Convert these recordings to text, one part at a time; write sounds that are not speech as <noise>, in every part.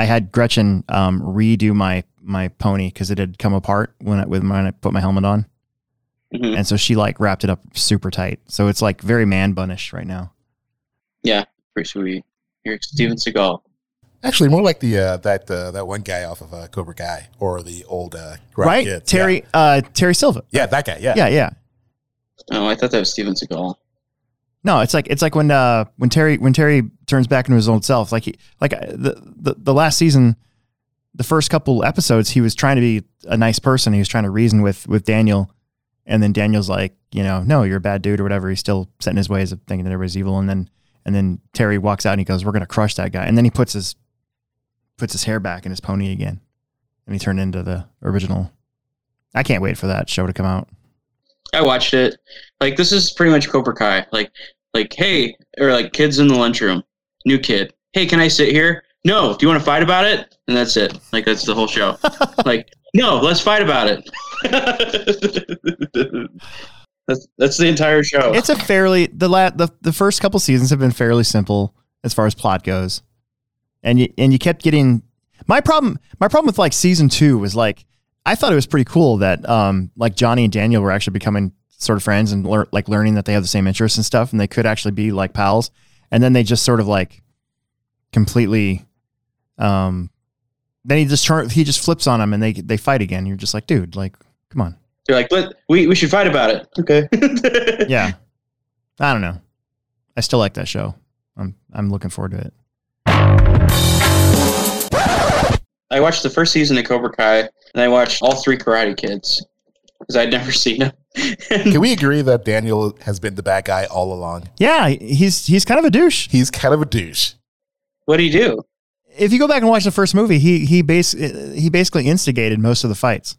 I had Gretchen um, redo my my pony because it had come apart when I, when I put my helmet on, Mhm. and so she like wrapped it up super tight. So it's like very man bunish right now. Yeah, pretty sweet. You're Steven Seagal. Actually, more like the uh, that uh, that one guy off of uh, Cobra Kai or the old uh, right, Kid. Terry uh, Terry Silver. Yeah. yeah, that guy. Yeah. Yeah, yeah. Oh, I thought that was Steven Seagal. No, it's like it's like when uh when Terry when Terry turns back into his old self. Like he like uh, the the, the last season, the first couple episodes, he was trying to be a nice person. He was trying to reason with with Daniel, and then Daniel's like, you know, no, you're a bad dude or whatever. He's still set in his ways of thinking that everybody's evil. And then and then Terry walks out and he goes, "We're gonna crush that guy." And then he puts his puts his hair back in his pony again, and he turned into the original. I can't wait for that show to come out. I watched it. Like this is pretty much Cobra Kai. Like like hey, or like kids in the lunchroom. New kid. Hey, can I sit here? No. Do you want to fight about it? And that's it. Like that's the whole show. <laughs> like no, let's fight about it. <sighs> that's that's the entire show. it's a fairly the la- the the first couple seasons have been fairly simple as far as plot goes, and you and you kept getting my problem. My problem with like season two was like I thought it was pretty cool that um like Johnny and Daniel were actually becoming sort of friends and lear- like learning that they have the same interests and stuff, and they could actually be like pals, and then they just sort of like completely um then he just turn he just flips on them and they they fight again. You're just like, dude, like come on. You're like, but we we should fight about it. Okay. <laughs> yeah. I don't know. I still like that show. I'm I'm looking forward to it. I watched the first season of Cobra Kai, and I watched all three Karate Kids because I'd never <laughs> seen them. Can we <laughs> agree that Daniel has been the bad guy all along? Yeah, he's he's kind of a douche. He's kind of a douche. what do you do? If you go back and watch the first movie, he he base he basically instigated most of the fights.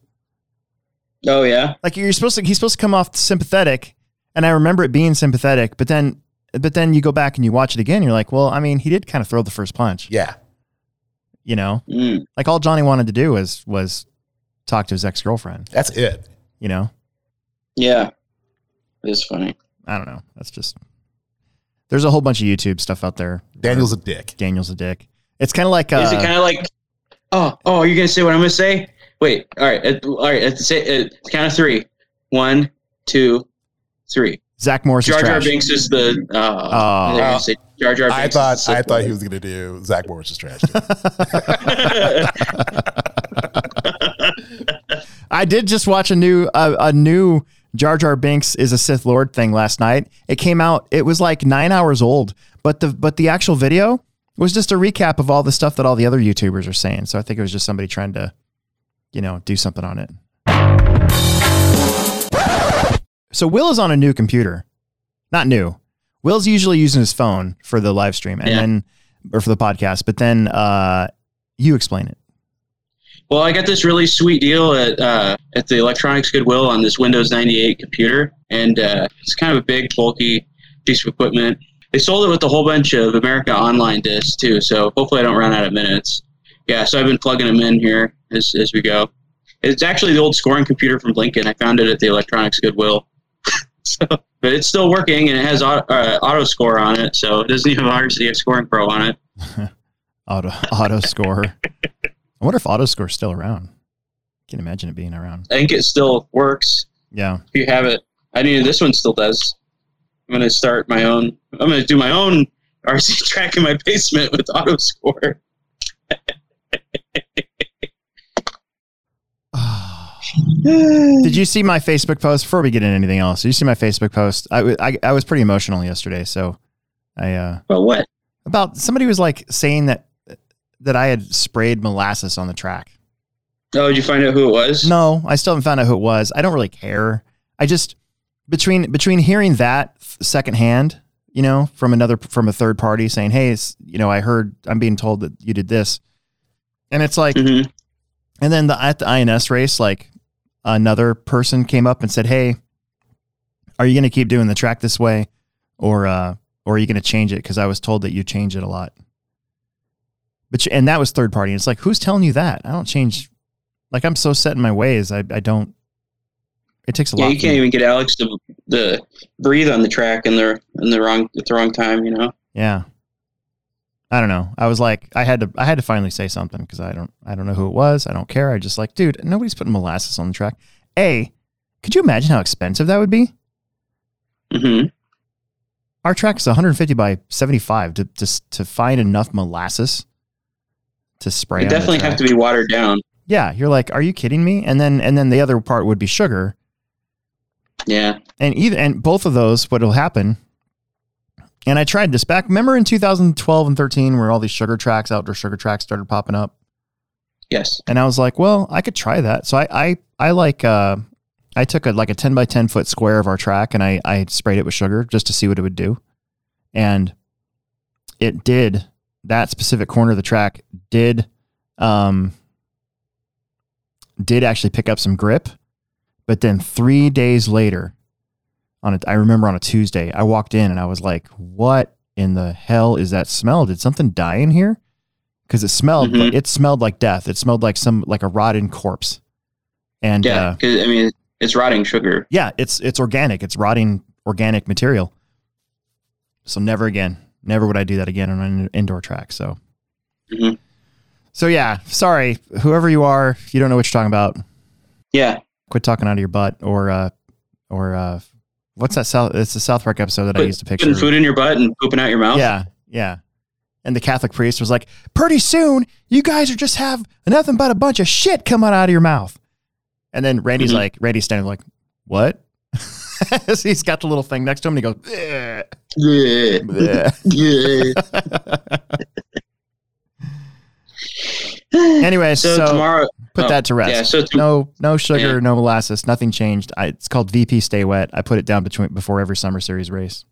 Oh yeah, Like you're supposed to he's supposed to come off sympathetic, and I remember it being sympathetic, but then but then you go back and you watch it again, you're like, well, I mean, he did kind of throw the first punch, Yeah. you know? Mm. Like all Johnny wanted to do was was talk to his ex-girlfriend, That's it. you know? Yeah, it's funny. I don't know. That's just There's a whole bunch of YouTube stuff out there. Daniel's a dick. Daniel's a dick. It's kind of like uh, Is it kind of like, oh, oh, you're gonna say what I'm gonna say? Wait, all right, at, all right. At the say, at count of three. One, two, three. Zach Morris is Jar Jar. Binks is the. Uh, Oh. say Jar Jar. Binks I thought the Sith I thought he was gonna do Zach Morris is trash. <laughs> I did just watch a new uh, a new Jar Jar Binks is a Sith Lord thing last night. It came out. It was like nine hours old, but the but the actual video was just a recap of all the stuff that all the other YouTubers are saying. So I think it was just somebody trying to, you know, do something on it. So Will is on a new computer, not new. Will's usually using his phone for the live stream and Yeah. then or for the podcast, but then uh, you explain it. Well, I got this really sweet deal at uh, at the Electronics Goodwill on this Windows 98 computer, and uh, it's kind of a big, bulky piece of equipment. They sold it with a whole bunch of America Online discs too, so hopefully I don't run out of minutes. Yeah, so I've been plugging them in here as as we go. It's actually the old scoring computer from Lincoln. I found it at the Electronics Goodwill. <laughs> so, but it's still working, and it has auto, uh, auto score on it, so it doesn't even have RCF Scoring Pro on it. <laughs> Auto auto score. <laughs> I wonder if auto score's still around. I Can't imagine it being around. I think it still works. Yeah. if you have it. I mean, this one still does. I'm gonna start my own. I'm gonna do my own RC <laughs> track in my basement with auto score. <sighs> Did you see my Facebook post before we get into anything else? Did you see my Facebook post? I, I, I was pretty emotional yesterday. So I, uh, what? about somebody was like saying that, that I had sprayed molasses on the track. Oh, did you find out who it was? No, I still haven't found out who it was. I don't really care. I just, between, between hearing that secondhand, you know, from another, from a third party saying, Hey, it's, you know, I heard, I'm being told that you did this. And it's like, Mhm. And then the, at the INS race, like another person came up and said, "Hey, are you going to keep doing the track this way, or uh, or are you going to change it? Because I was told that you change it a lot." But you- and that was third party. And It's like, who's telling you that? I don't change. Like I'm so set in my ways. I I don't. It takes a Yeah, lot. you can't even get Alex to the breathe on the track in the in the wrong at the wrong time. You know. Yeah. I don't know. I was like, I had to, I had to finally say something because I don't, I don't know who it was. I don't care. I just like, dude, nobody's putting molasses on the track. A, could you imagine how expensive that would be? Mm-hmm. Our track is 150 by 75 to just to find enough molasses to spray. It definitely have to be watered down. Yeah, you're like, are you kidding me? And then and then the other part would be sugar. Yeah. And either and both of those, what will happen? And I tried this back. Remember in 2012 and 13, where all these sugar tracks, outdoor sugar tracks, started popping up. Yes. And I was like, well, I could try that. So I I, I like uh, I took a like a 10 by 10 foot square of our track and I I sprayed it with sugar just to see what it would do. And it did that specific corner of the track did um did actually pick up some grip. But then 3 days later on a, I remember on a Tuesday, I walked in and I was like, what in the hell is that smell? Did something die in here? Because it smelled, Mhm. like, it smelled like death. It smelled like some, like a rotten corpse. And Yeah. uh, I mean, it's rotting sugar. yeah, it's, it's organic. It's rotting organic material. So never again, never would I do that again on an indoor track. So, Mhm. so yeah, sorry, whoever you are, if you don't know what you're talking about, Yeah. quit talking out of your butt or, uh, or, uh, what's that South, it's the South Park episode that I used to picture. Putting food in your butt and pooping out your mouth. Yeah, yeah. And the Catholic priest was like, "Pretty soon, you guys are just have nothing but a bunch of shit coming out of your mouth." And then Randy's Mhm. like, Randy's standing like, "What?" <laughs> <laughs> He's got the little thing next to him, and he goes, "Bleh, Yeah. bleh." Yeah. <laughs> anyway, so, so, tomorrow. put oh, that to rest. Yeah. So to, no, no sugar, Yeah. no molasses, nothing changed. I, it's called VP Stay Wet. I put it down between before every summer series race.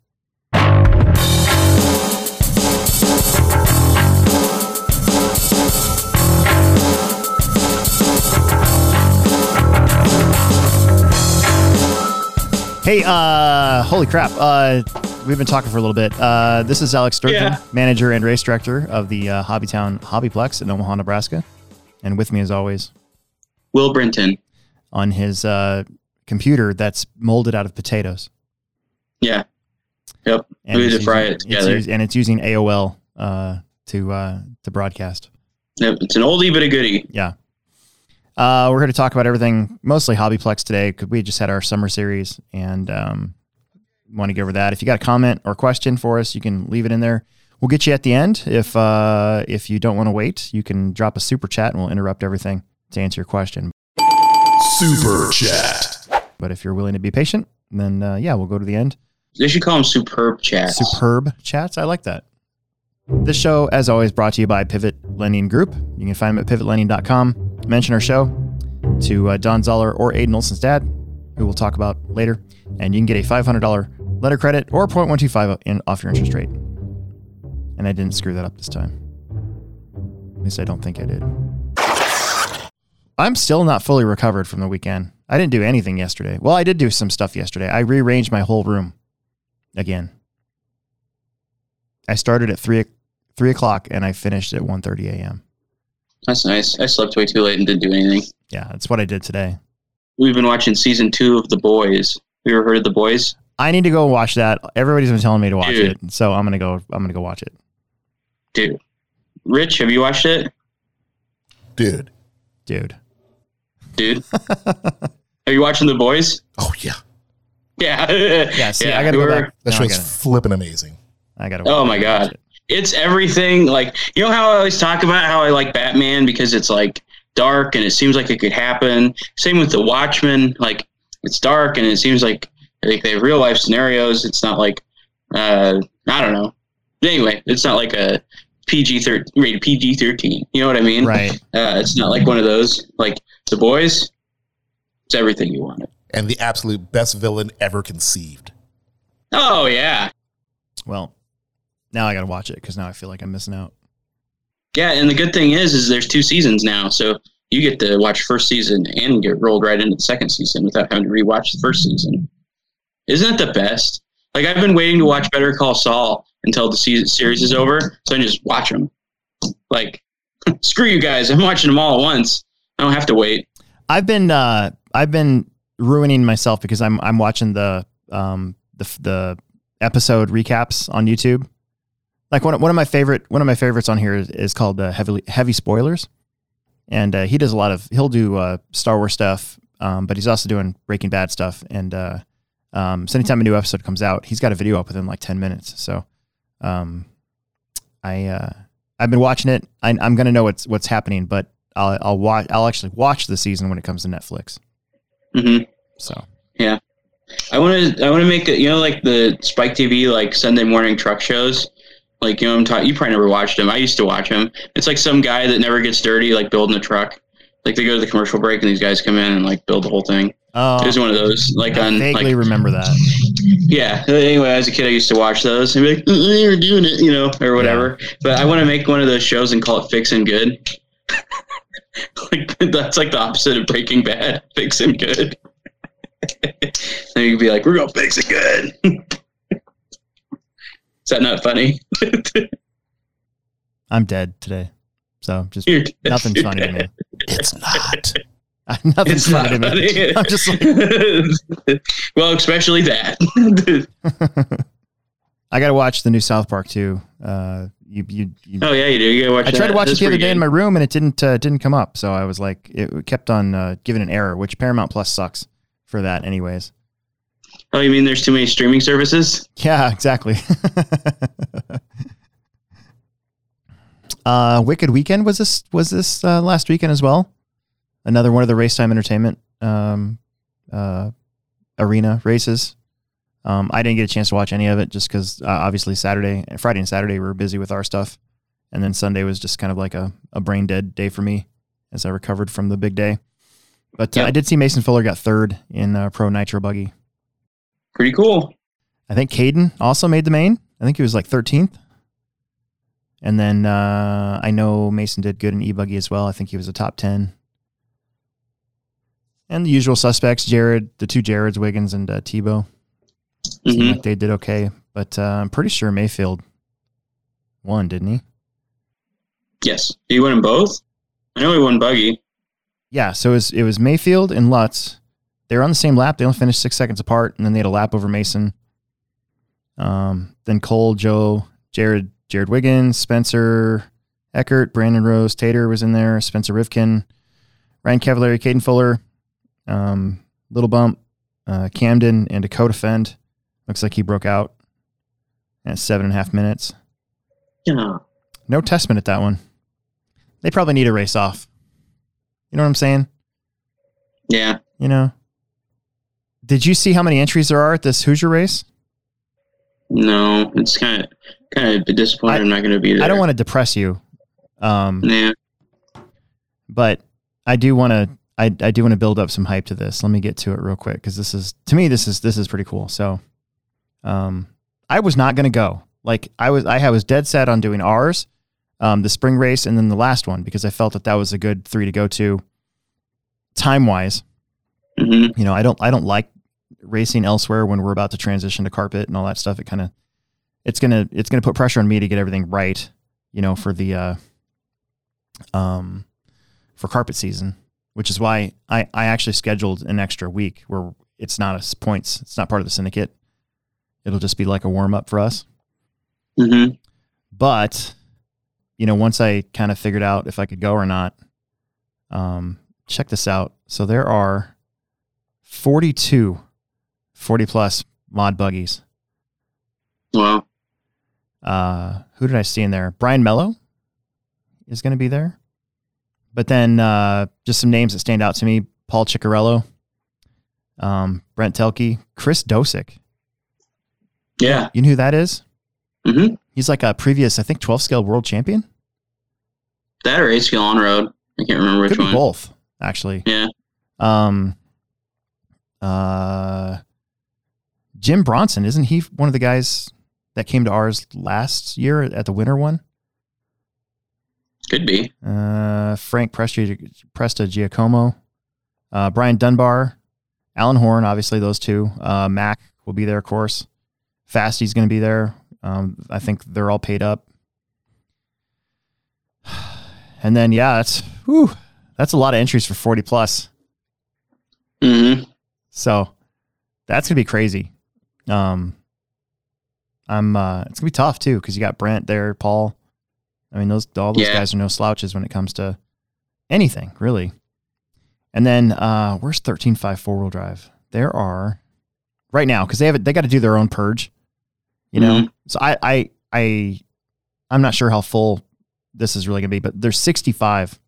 Hey, uh, holy crap. Uh, we've been talking for a little bit. Uh, this is Alex Sturgeon, Yeah. manager and race director of the uh, Hobbytown Hobbyplex in Omaha, Nebraska. And with me, as always, Will Brinton. on his uh, computer that's molded out of potatoes. Yeah. Yep. And We it's fry using- it together. us- and it's using AOL uh, to uh, to broadcast. Yep. It's an oldie but a goodie. Yeah. Uh, we're here to talk about everything, mostly Hobbyplex today, because we just had our summer series and um, want to go over that. If you got a comment or question for us, you can leave it in there. We'll get you at the end. If uh, if you don't want to wait, you can drop a super chat and we'll interrupt everything to answer your question. Super chat. But if you're willing to be patient, then uh, yeah, we'll go to the end. They should call them superb chats. Superb chats. I like that. This show, as always, brought to you by Pivot Lending Group. You can find them at pivotlending.com. Mention our show to uh, Don Zoller or Aiden Olson's dad, who we'll talk about later, and you can get a $500 lender credit or 0.125 in, off your interest rate. And I didn't screw that up this time. At least I don't think I did. I'm still not fully recovered from the weekend. I didn't do anything yesterday. Well, I did do some stuff yesterday. I rearranged my whole room again. I started at three three o'clock and I finished at 1.30 a.m. That's nice. I slept way too late and didn't do anything. Yeah, that's what I did today. We've been watching season two of The Boys. You ever heard of The Boys? I need to go watch that. Everybody's been telling me to watch Dude. it, so I'm gonna go. I'm gonna go watch it, Dude. Rich, have you watched it? Dude. dude. Dude. <laughs> are you watching The Boys? Oh, yeah. Yeah. Yeah, see, I gotta go back. That No, I show's flipping amazing. I gotta. Oh watch my it. It's everything. Like, you know how I always talk about how I like Batman because it's like dark and it seems like it could happen. Same with The Watchmen. Like, it's dark and it seems like like they have real life scenarios. It's not like, uh, I don't know. Anyway, it's not like a PG thirteen rated PG thirteen. You know what I mean? Right. Uh, it's not like one of those. Like The Boys. It's everything you wanted. And the absolute best villain ever conceived. Oh yeah, Well, now I gotta watch it because now I feel like I'm missing out. yeah. And the good thing is, is there's two seasons now, so you get to watch first season and get rolled right into the second season without having to rewatch the first season. Isn't that the best? Like I've been waiting to watch Better Call Saul until the season series is over, so I can just watch them. Like, <laughs> screw you guys! I'm watching them all at once. I don't have to wait. I've been uh, I've been ruining myself because I'm I'm watching the um the the episode recaps on YouTube. Like one of, one of my favorite one of my favorites on here is, is called uh, heavy heavy spoilers, and uh, he does a lot of he'll do uh, Star Wars stuff, um, but he's also doing Breaking Bad stuff. And uh, um, so anytime a new episode comes out, he's got a video up within like ten minutes. So um, I uh, I've been watching it. I, I'm gonna know what's what's happening, but I'll I'll watch I'll actually watch the season when it comes to Netflix. hmm So yeah. I want to I want to make it. You know, like the Spike TV like Sunday morning truck shows. Like you know, I'm talking. You probably never watched him. I used to watch him. It's like some guy that never gets dirty, like building a truck. Like they go to the commercial break and these guys come in and like build the whole thing. oh, There's one of those. Like I on vaguely like remember that. yeah. Anyway, as a kid, I used to watch those and be like, "Mm, "You're doing it," you know, or whatever. But I want to make one of those shows and call it "Fixing Good." <laughs> like that's like the opposite of Breaking Bad. Fixing Good. <laughs> then you'd be like, "We're gonna fix it good." <laughs> Is that not funny? <laughs> I'm dead today, so just nothing's funny to me. It's not. <laughs> nothing's It's not funny to me. funny. <laughs> I'm just like, well, especially that. I got to watch the new South Park too. Uh, you, you, you oh yeah, you do. You gotta watch. I tried to watch That's it the other day in my room and it didn't uh, didn't come up. So I was like, it kept on uh, giving an error, which Paramount Plus sucks for that, anyways. Oh, you mean there's too many streaming services? Yeah, exactly. <laughs> uh, Wicked Weekend was this was this uh, last weekend as well. Another one of the race time entertainment um, uh, arena races. Um, I didn't get a chance to watch any of it just because uh, obviously Saturday, and Friday and Saturday we were busy with our stuff, and then Sunday was just kind of like a, a brain dead day for me as I recovered from the big day. But uh, Yep. I did see Mason Fuller got third in uh, Pro Nitro Buggy. Pretty cool. I think Caden also made the main. I think he was like 13th. And then uh, I know Mason did good in e-buggy as well. I think he was a top 10. And the usual suspects, Jared, the two Jareds, Wiggins and uh, Tebo. Seemed hmm like they did okay. But uh, I'm pretty sure Maifield won, didn't he? Yes. He won them both? I know he won buggy. Yeah, so it was, it was Maifield and Lutz. They were on the same lap. They only finished six seconds apart, and then they had a lap over Mason. Um, then Cole, Joe, Jared, Jared Wiggins, Spencer, Eckert, Brandon Rose, Tater was in there, Spencer Rivkin, Ryan Cavalieri, Caden Fuller, um, Little Bump, uh, Camden, and Dakota Fend. Looks like he broke out at seven and a half minutes. Yeah. No Tessmann at that one. They probably need a race off. You know what I'm saying? Yeah. You know? Did you see how many entries there are at this Hoosier race? No, it's kind of kind of disappointed. I- I, am not going to be there. I don't want to depress you. Um, Yeah. but I do want to I, I do want to build up some hype to this. Let me get to it real quick because this is to me this is this is pretty cool. So, um, I was not going to go. Like I was I was dead set on doing ours, um, the spring race, and then the last one because I felt that that was a good three to go to. Time wise, hmm you know, I don't I don't like racing elsewhere when we're about to transition to carpet and all that stuff. It kind of it's gonna it's gonna put pressure on me to get everything right, you know, for the uh, um, for carpet season, which is why I I actually scheduled an extra week where it's not a points, it's not part of the syndicate. It'll just be like a warm up for us. hmm But you know, once I kind of figured out if I could go or not, um, check this out. So there are 42 40 plus mod buggies. Wow. Uh, who did I see in there? Brian Mello is going to be there. But then uh, just some names that stand out to me Paul Ciccarello, um, Brent Thielke, Chris Doseck. Yeah. You know who that is? hmm He's like a previous, I think, 12 scale world champion. That or eight scale on road. I can't remember which Could be one. both, actually. Yeah. Um, uh, Jim Bronson, isn't he one of the guys that came to ours last year at the winter one? Could be. Uh, Frank Presta, Presta Giacomo, uh, Brian Dunbar, Alan Horn, obviously those two. Uh, Mac will be there, of course. Fasty's going to be there. Um, I think they're all paid up. <sighs> And then, yeah, that's whew, that's a lot of entries for 40 plus. hmm So that's gonna be crazy. Um, I'm. Uh, it's gonna be tough too because you got Brent there, Paul. I mean, those all those Yeah. guys are no slouches when it comes to anything really. And then uh, where's thirteen five four wheel drive? There are right now because they have they got to do their own purge. You know, so I I I I'm not sure how full this is really gonna be, but there's 65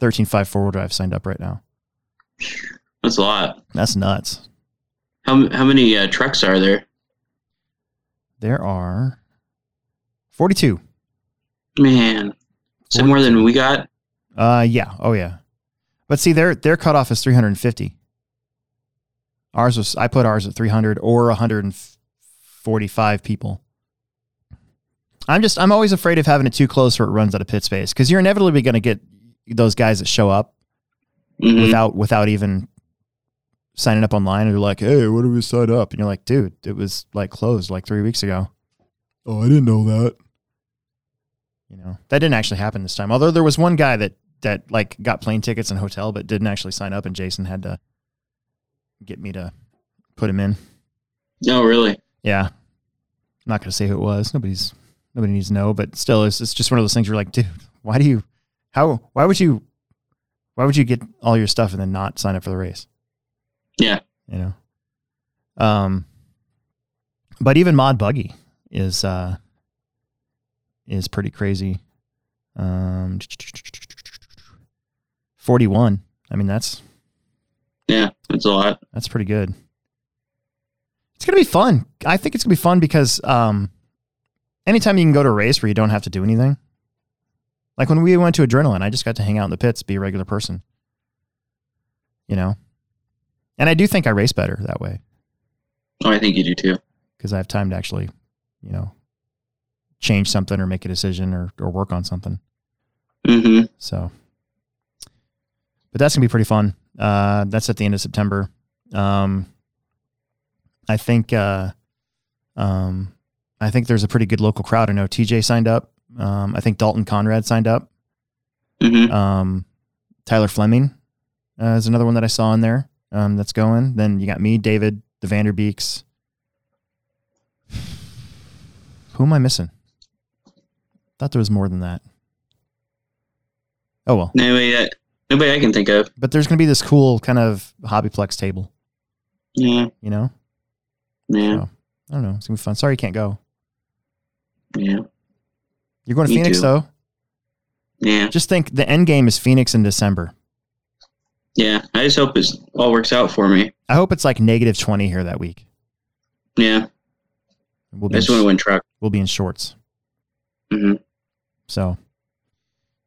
13 5 four wheel drive signed up right now. That's a lot. That's nuts. How how many uh, trucks are there? There are 42. Man, is it more than we got? Uh, yeah. Oh, yeah. But see, their their cutoff is 350. Ours was I put ours at 300 or 145 people. I'm just I'm always afraid of having it too close where it runs out of pit space because you're inevitably going to get those guys that show up Mhm. without without even signing up online and they're like, "Hey, what do we sign up?" And you're like, "Dude, it was like closed like three weeks ago." Oh, I didn't know that. You know, that didn't actually happen this time. Although there was one guy that that like got plane tickets and hotel, but didn't actually sign up, and Jason had to get me to put him in. No, really. Yeah, I'm not gonna say who it was. Nobody's nobody needs to know, but still, it's it's just one of those things. You're like, dude, why do you? How? Why would you? Why would you get all your stuff and then not sign up for the race? Yeah. You know. Um. But even Mod Buggy is uh is pretty crazy. Um. Forty one. I mean, that's Yeah, that's a lot. that's pretty good. It's gonna be fun. I think it's gonna be fun because um, anytime you can go to a race where you don't have to do anything, like when we went to Adrenaline, I just got to hang out in the pits, be a regular person. You know, and I do think I race better that way Oh, I think you do too. because I have time to actually, you know, change something or make a decision or or work on something. hmm So, but that's gonna be pretty fun. Uh, that's at the end of September. Um, I think, uh, um, I think there's a pretty good local crowd. I know TJ signed up. Um, I think Dalton Conrad signed up. hmm Um, Tyler Fleming uh, is another one that I saw in there. Um, that's going. Then you got me, David, the Vanderbeeks. Who am I missing? Thought there was more than that. Oh well. Nobody, that, nobody I can think of. but there's going to be this cool kind of hobbyplex table, Yeah, you know? yeah, So, I don't know. It's to be fun. Sorry you can't go. yeah, You're going to Me Phoenix, too. though. yeah, Just think the end game is Phoenix in December. Yeah. I just hope it all works out for me. I hope it's like negative 20 here that week. Yeah, We'll I be, just in, want to win truck. we'll be in shorts. hmm So,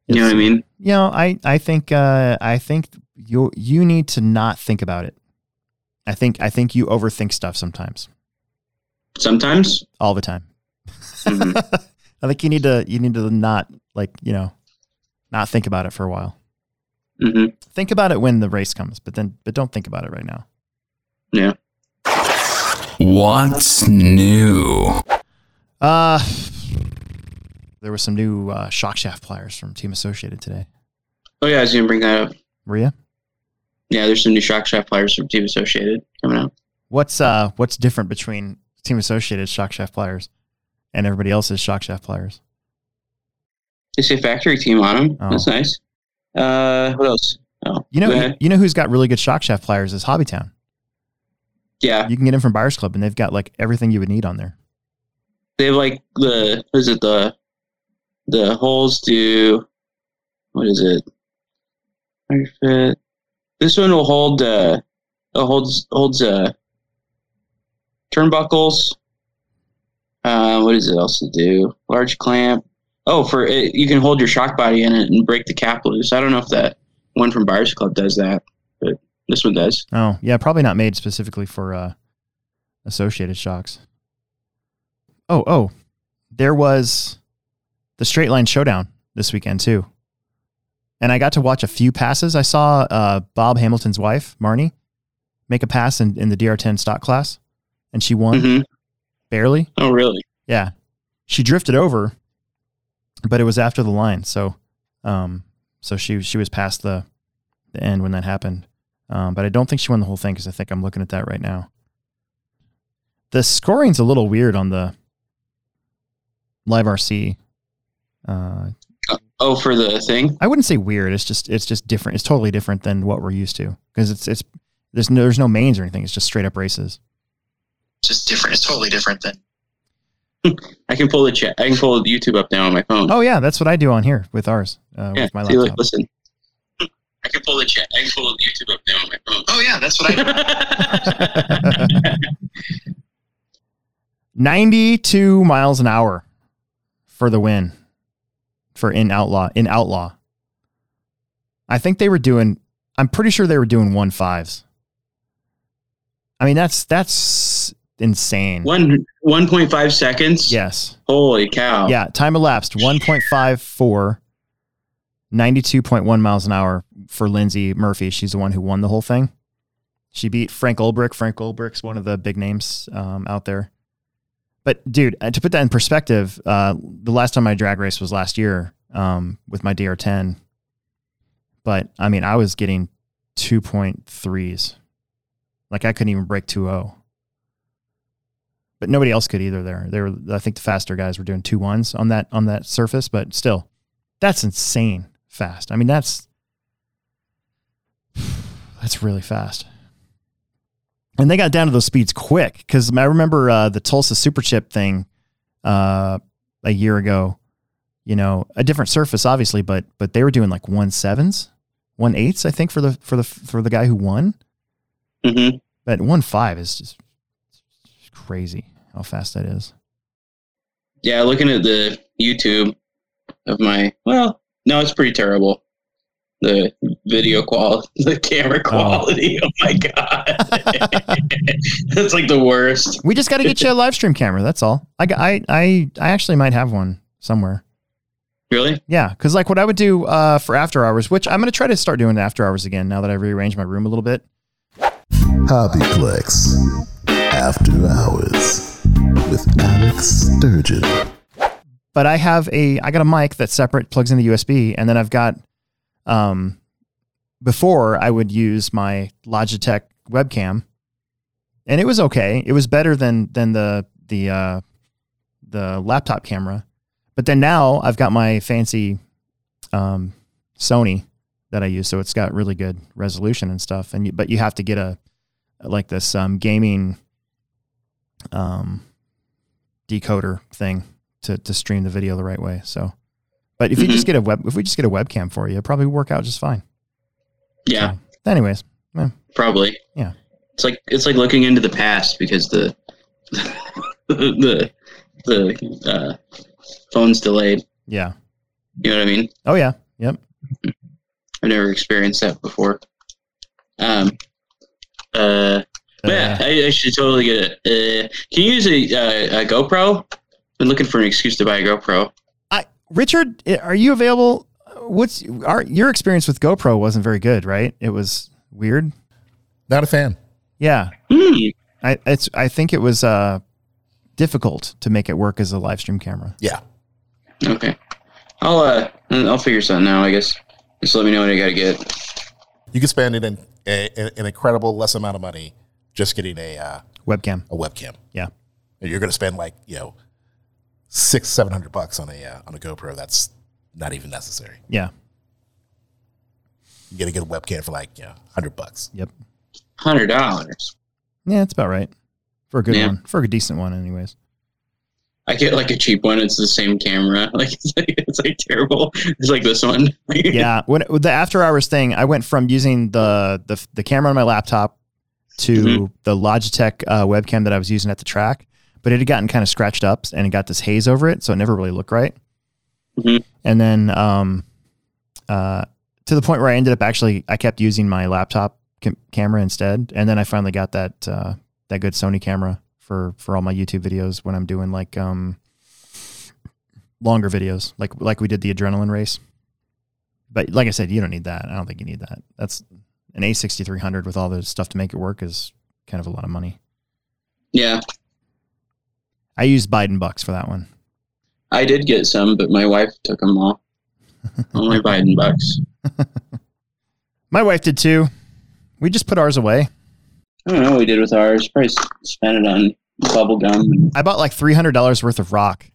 You know what I mean? You know, I, I think, uh, I think you, you need to not think about it. I think, I think you overthink stuff sometimes, Sometimes. all the time. hmm <laughs> I think you need to, you need to not like, you know, not think about it for a while. Hmm think about it when the race comes, but then but don't think about it right now. Yeah. What's new? Uh there was some new uh, shock shaft pliers from Team Associated today. Oh yeah, I was gonna bring that up. Maria, Yeah, there's some new shock shaft pliers from Team Associated coming out. what's uh what's different between Team Associated shock shaft pliers and everybody else's shock shaft pliers? They say factory team on them. Oh. That's nice. Uh, what else? Oh, You know, you, you know who's got really good shock shaft pliers is Hobbytown. yeah, You can get them from Buyers Club, and they've got like everything you would need on there. they have like the what is it the the holes to what is it? Fit. This one will hold uh it holds holds uh turnbuckles. Uh, what is it else to do? Large clamp. Oh, for it, you can hold your shock body in it and break the cap loose. I don't know if that one from Buyers Club does that, but this one does. Oh, yeah, probably not made specifically for uh, associated shocks. Oh, oh, there was the straight line showdown this weekend too, and I got to watch a few passes. I saw uh, Bob Hamilton's wife Marnie make a pass in, in the DR10 stock class, and she won hmm barely. Oh, really? Yeah, she drifted over, but it was after the line, so um, so she she was past the the end when that happened. Um, but I don't think she won the whole thing because I think I'm looking at that right now. The scoring's a little weird on the Live RC. Uh, Oh, for the thing. I wouldn't say weird. It's just it's just different. It's totally different than what we're used to because it's it's there's no there's no mains or anything. It's just straight up races. Just different. It's totally different than. I can pull the chat. I can pull the YouTube up now on my phone. Oh yeah, that's what I do on here with ours uh, yeah. with my See, look, laptop. listen. I can pull the chat. I can pull the YouTube up now on my phone. Oh yeah, that's what I. do. <laughs> 92 miles an hour for the win for in outlaw in outlaw. I think they were doing. I'm pretty sure they were doing one fives. I mean that's that's insane. One one point five seconds. Yes. Holy cow. Yeah, time elapsed 1.54, 92.1 miles an hour for Lindsay Murphy. She's the one who won the whole thing. She beat Frank Ulbrich. Frank Ulbrich's one of the big names um, out there. But dude, uh, to put that in perspective, uh, the last time I drag race was last year um, with my DR10. But I mean, I was getting 2.3s. Like I couldn't even break 2.0 but nobody else could either. There, they were. I think the faster guys were doing two ones on that on that surface, but still, that's insane fast. I mean, that's <sighs> that's really fast. And they got down to those speeds quick because I remember uh, the Tulsa Super Chip thing uh, a year ago. You know, a different surface, obviously, but but they were doing like one sevens, one eights, I think for the for the for the guy who won. Mm-hmm. But one five is just crazy how fast that is. Yeah, looking at the YouTube of my well, no, it's pretty terrible. The video quality, <laughs> the camera quality. Oh, my god, <laughs> that's like the worst. We just got to get you a live stream camera. That's all. I, I I I actually might have one somewhere. Really? Yeah, because like what I would do uh, for after hours, which I'm gonna try to start doing after hours again now that I've rearranged my room a little bit. Hobbyplex After Hours with Alex Sturgeon. But I have a I got a mic that's separate, plugs into USB, and then I've got um before I would use my Logitech webcam, and it was okay. It was better than than the the uh, the laptop camera. But then now I've got my fancy um, Sony that I use, so it's got really good resolution and stuff. And you, but you have to get a like this um, gaming um, decoder thing to to stream the video the right way. So, but if you Mhm. just get a web, if we just get a webcam for you, it'll probably work out just fine. Yeah, So, anyways, probably. Yeah. It's like it's like looking into the past because <laughs> the the the uh, phone's delayed. yeah. You know what I mean? Oh yeah. Yep. I've never experienced that before. Um. Uh. But yeah, Uh, I, I should totally get it. Uh, can you use a, uh, a GoPro? Been looking for an excuse to buy a GoPro. I, Richard, are you available? What's our your experience with GoPro wasn't very good, right? It was weird. Not a fan. Yeah, Hmm. I it's I think it was uh difficult to make it work as a live stream camera. Yeah. Okay. I'll uh I'll figure something out. I guess. Just let me know what I gotta get. You can spend it in a, an incredible less amount of money just getting a uh, Webcam. a webcam. Yeah. And You're going to spend like you know six seven hundred bucks on a uh, on a GoPro. That's not even necessary. Yeah. You get a good webcam for like you know hundred bucks. Yep. Hundred dollars. Yeah, that's about right for a good Yeah. one, for a decent one, anyways. I get like a cheap one. It's the same camera. <laughs> Like it's like, it's like terrible. It's like this one. <laughs> yeah, when the after hours thing, I went from using the the, the camera on my laptop to Mhm. the Logitech uh, webcam that I was using at the track, but it had gotten kind of scratched up and it got this haze over it, so it never really looked right. Mhm. And then um, uh, to the point where I ended up actually, I kept using my laptop cam- camera instead, and then I finally got that uh, that good Sony camera for for all my YouTube videos when I'm doing like um longer videos, like like we did the adrenaline race. But like I said, you don't need that. I don't think you need that. That's an A6300 with all the stuff to make it work is kind of a lot of money. yeah, I used Biden bucks for that one. I did get some, but my wife took them all. <laughs> all my Biden bucks. <laughs> My wife did too. We just put ours away. I don't know what we did with ours. Probably spent it on bubble gum. I bought like $300 worth of rock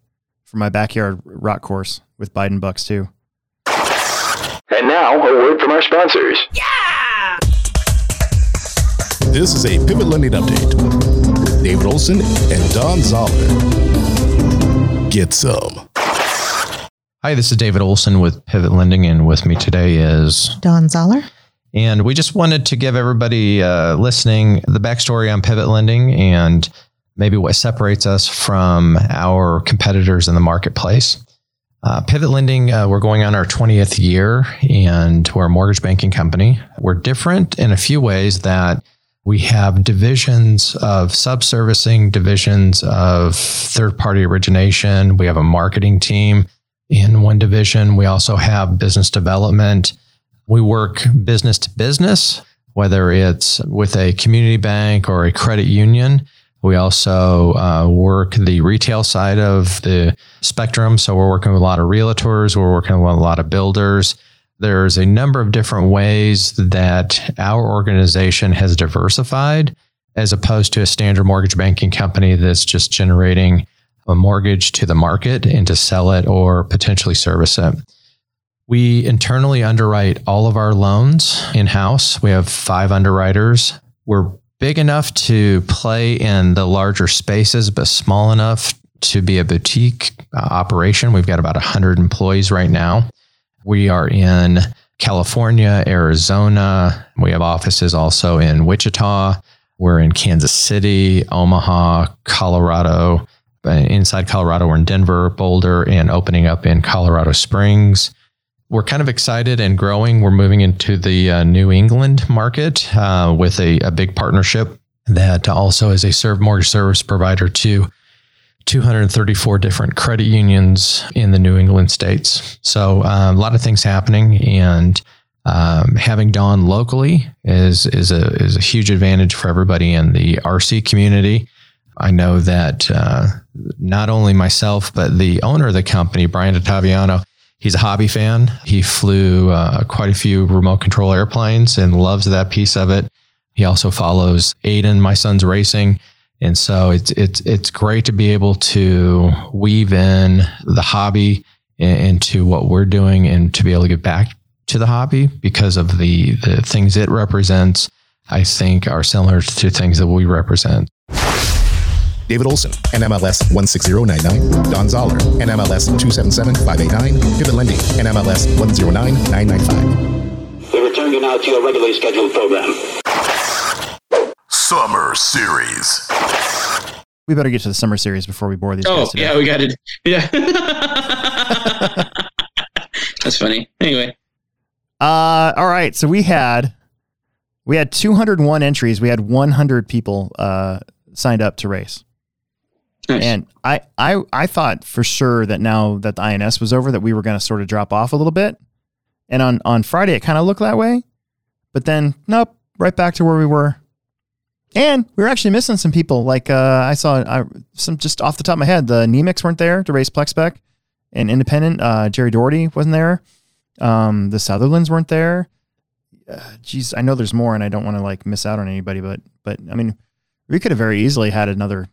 for my backyard rock course with Biden bucks too. And now, a word from our sponsors. This is a Pivot Lending Update. David Olson and Don Zoller. Get some. Hi, this is David Olson with Pivot Lending, and with me today is Don Zoller. And we just wanted to give everybody uh, listening the backstory on Pivot Lending and maybe what separates us from our competitors in the marketplace. Uh, Pivot Lending, uh, we're going on our 20th year and we're a mortgage banking company. We're different in a few ways that we have divisions of subservicing, divisions of third party origination. We have a marketing team in one division. We also have business development. We work business to business, whether it's with a community bank or a credit union. We also uh, work the retail side of the spectrum. So we're working with a lot of realtors, we're working with a lot of builders. There's a number of different ways that our organization has diversified as opposed to a standard mortgage banking company that's just generating a mortgage to the market and to sell it or potentially service it. We internally underwrite all of our loans in house. We have five underwriters. We're big enough to play in the larger spaces, but small enough to be a boutique operation. We've got about 100 employees right now. We are in California, Arizona. We have offices also in Wichita. We're in Kansas City, Omaha, Colorado. Uh, inside Colorado, we're in Denver, Boulder, and opening up in Colorado Springs. We're kind of excited and growing. We're moving into the uh, New England market uh, with a, a big partnership that also is a serve mortgage service provider to 234 different credit unions in the New England states. So uh, a lot of things happening, and um, having Don locally is is a is a huge advantage for everybody in the RC community. I know that uh, not only myself, but the owner of the company, Brian Ottaviano, he's a hobby fan. He flew uh, quite a few remote control airplanes and loves that piece of it. He also follows Aiden, my son's racing. And so it's it's it's great to be able to weave in the hobby into what we're doing and to be able to get back to the hobby because of the the things it represents. I think are similar to things that we represent. David Olson, NMLS 16099. Don Zoller, NMLS 277589. Pivot Lending, NMLS 109995. We return you now to your regularly scheduled program. Summer Series. We better get to the summer series before we bore these Oh guys to yeah, we got it. Yeah. <laughs> That's funny. Anyway, Uh, all right. So we had we had 201 entries. We had 100 people uh, signed up to race. nice. And I, I, I thought for sure that now that the INS was over, that we were going to sort of drop off a little bit. And on, on Friday, it kind of looked that way. But then, nope, right back to where we were. And we were actually missing some people. Like uh, I saw I, some just off the top of my head, the Nemix weren't there to race Plexspec and Independent. Uh, Jerry Doherty wasn't there. Um, the Sutherlands weren't there. Uh, geez, I know there's more, and I don't want to like miss out on anybody. But but I mean, we could have very easily had another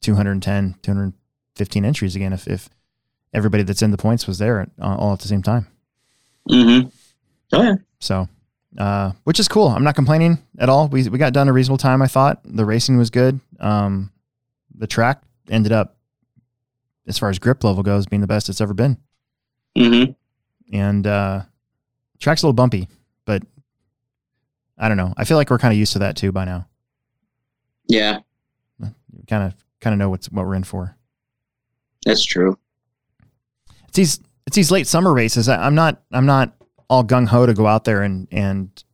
210, 215 entries again if, if everybody that's in the points was there at, uh, all at the same time. Mm-hmm. Oh yeah. So, uh, which is cool. I'm not complaining at all. We, we got done a reasonable time. I thought the racing was good. Um, the track ended up, as far as grip level goes, being the best it's ever been. Mm-hmm. And, uh, track's a little bumpy, but I don't know. I feel like we're kind of used to that too by now. Yeah, Kind of, kind of know what's what we're in for. that's true. it's these it's these late summer races. I, I'm not I'm not all gung ho to go out there and and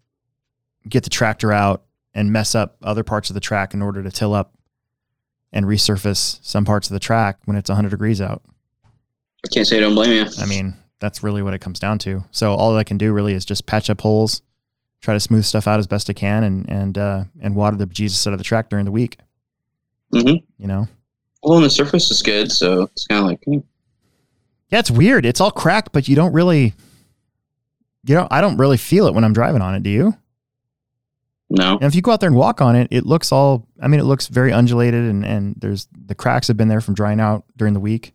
get the tractor out and mess up other parts of the track in order to till up and resurface some parts of the track when it's 100 degrees out. I can't say I don't blame you. I mean, that's really what it comes down to. So all I can do really is just patch up holes, try to smooth stuff out as best I can, and and uh, and water the Jesus out of the track during the week. Mm-hmm. You know, Well, and the surface is good, so it's kind of like hmm. yeah, it's weird. It's all cracked, but you don't really, you know, I don't really feel it when I'm driving on it. Do you? no. And if you go out there and walk on it, it looks all, I mean, it looks very undulated and, and there's the cracks have been there from drying out during the week.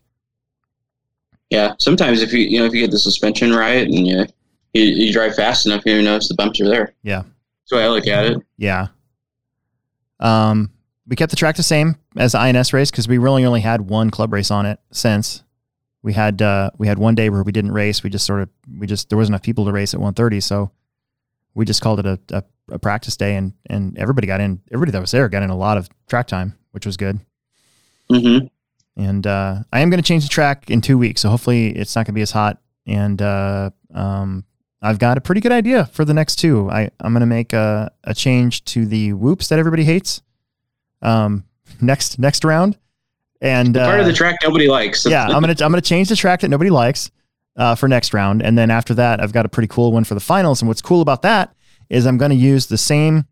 Yeah, sometimes if you you know if you get the suspension right and you you, you drive fast enough, you don't even notice the bumps are there. Yeah. That's the I look at it. Yeah. Um, we kept the track the same as the INS race because we really only had one club race on it since we had uh, we had one day where we didn't race. We just sort of we just there wasn't enough people to race at 1:30, so we just called it a, a, a practice day, and and everybody got in. Everybody that was there got in a lot of track time, which was good. Mm-hmm. And uh, I am going to change the track in two weeks, so hopefully it's not going to be as hot. And uh, um, I've got a pretty good idea for the next two. I I'm going to make a, a change to the whoops that everybody hates. Um, <laughs> next next round, and Part of uh, the track nobody likes. yeah, I'm gonna <laughs> I'm gonna change the track that nobody likes uh, for next round, and then after that, I've got a pretty cool one for the finals. And what's cool about that is I'm gonna use the same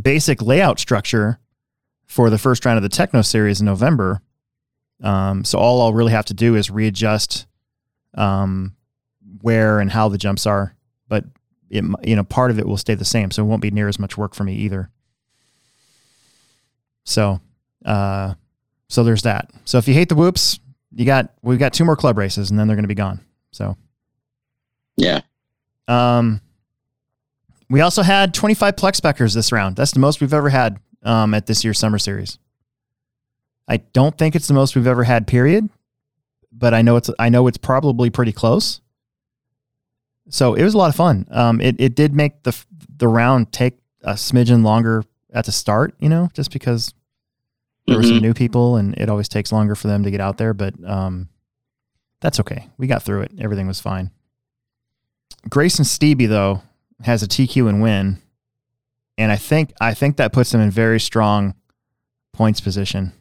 basic layout structure for the first round of the Techno Series in November. Um, so all I'll really have to do is readjust um, where and how the jumps are, but it you know part of it will stay the same, so it won't be near as much work for me either. So, uh, so there's that. So if you hate the whoops, you got we've got two more club races and then they're going to be gone. So, yeah. um, we also had 25 Plex Speckers this round. That's the most we've ever had um, at this year's summer series. I don't think it's the most we've ever had. Period. But I know it's I know it's probably pretty close. So it was a lot of fun. Um, it it did make the the round take a smidgen longer at the start, you know, just because there were some Mhm. new people and it always takes longer for them to get out there. But um, that's okay. We got through it. Everything was fine. Grayson Stevie though has a TQ and win, and I think I think that puts him in very strong points position.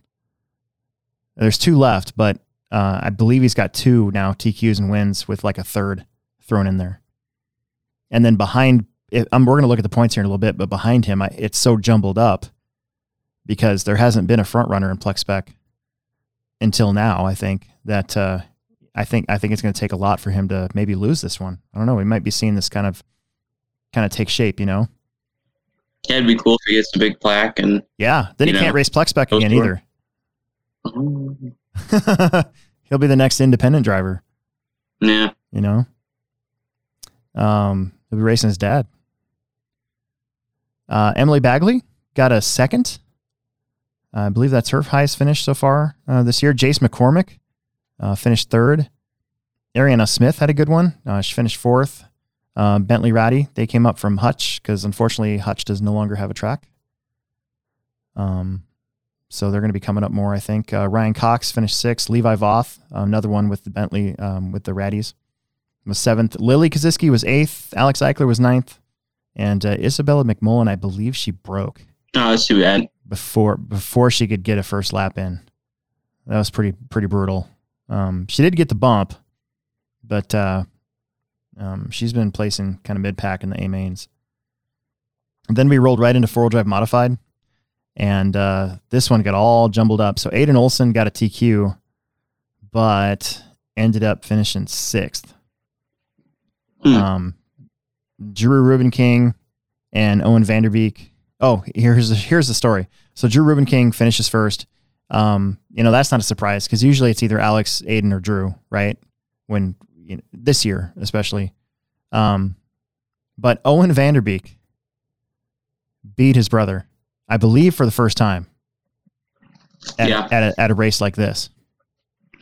There's two left, but uh, I believe he's got two now TQs and wins with like a third thrown in there. And then behind, it, I'm, we're going to look at the points here in a little bit, but behind him, I, it's so jumbled up because there hasn't been a front runner in Plex Spec until now. I think that uh, I think I think it's going to take a lot for him to maybe lose this one. I don't know. We might be seeing this kind of kind of take shape. You know? Yeah, it'd be cool if he gets a big plaque and Yeah. Then he You can't race Plex Spec again either. <laughs> He'll be the next independent driver. yeah. you know. Um, he'll be racing his dad. Uh, Emily Bagley got a second. I believe that's her highest finish so far uh, this year. Jace McCormick uh, finished third. Ariana Smith had a good one. Uh, she finished fourth. Uh, Bentley Ratty, they came up from Hutch because unfortunately Hutch does no longer have a track. Um, so they're going to be coming up more, I think. Uh, Ryan Cox finished sixth. Levi Voth, another one with the Bentley um, with the Raddies, was seventh. Lily Kaziski was eighth. Alex Eichler was ninth, and uh, Isabella McMullen, I believe she broke Oh, that's too bad. Before before she could get a first lap in. That was pretty pretty brutal. Um, she did get the bump, but uh, um, she's been placing kind of mid pack in the A mains. And then we rolled right into four wheel drive modified, and uh, this one got all jumbled up. So Aiden Olson got a TQ, but ended up finishing sixth. Hmm. Um, Drew Ruben King and Owen Vanderbeek. Oh, here's the, here's the story. So Drew Ruben King finishes first. Um, you know that's not a surprise because usually it's either Alex, Aiden, or Drew, right? When you know, this year especially, um, but Owen Vanderbeek beat his brother, I believe, for the first time at, Yeah. at, a, at a race like this.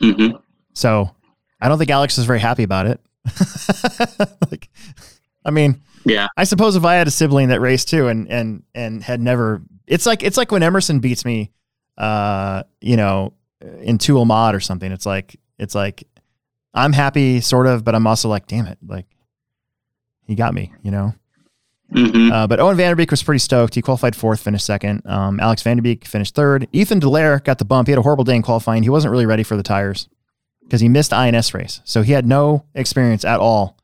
hmm So I don't think Alex is very happy about it. <laughs> like, I mean, Yeah. I suppose if I had a sibling that raced too and and and had never, it's like it's like when Emerson beats me, uh, you know, in Tool Mod or something. It's like it's like I'm happy, sort of, but I'm also like, damn it, like he got me, you know. hmm Uh, but Owen Vanderbeek was pretty stoked. He qualified fourth, finished second. Um, Alex Vanderbeek finished third. Ethan Delaire got the bump. He had a horrible day in qualifying. He wasn't really ready for the tires because he missed INS race. So he had no experience at all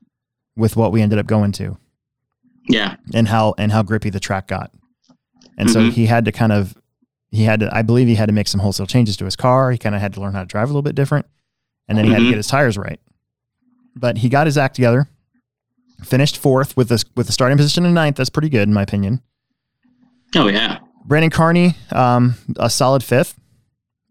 with what we ended up going to Yeah. and how and how grippy the track got. And so Mhm. he had to kind of he had to I believe he had to make some wholesale changes to his car. He kind of had to learn how to drive a little bit different. And then he had to Mhm. get his tires right. But he got his act together. Finished fourth with this with the starting position in ninth. That's pretty good in my opinion. Oh yeah. Brandon Carney, um, a solid fifth.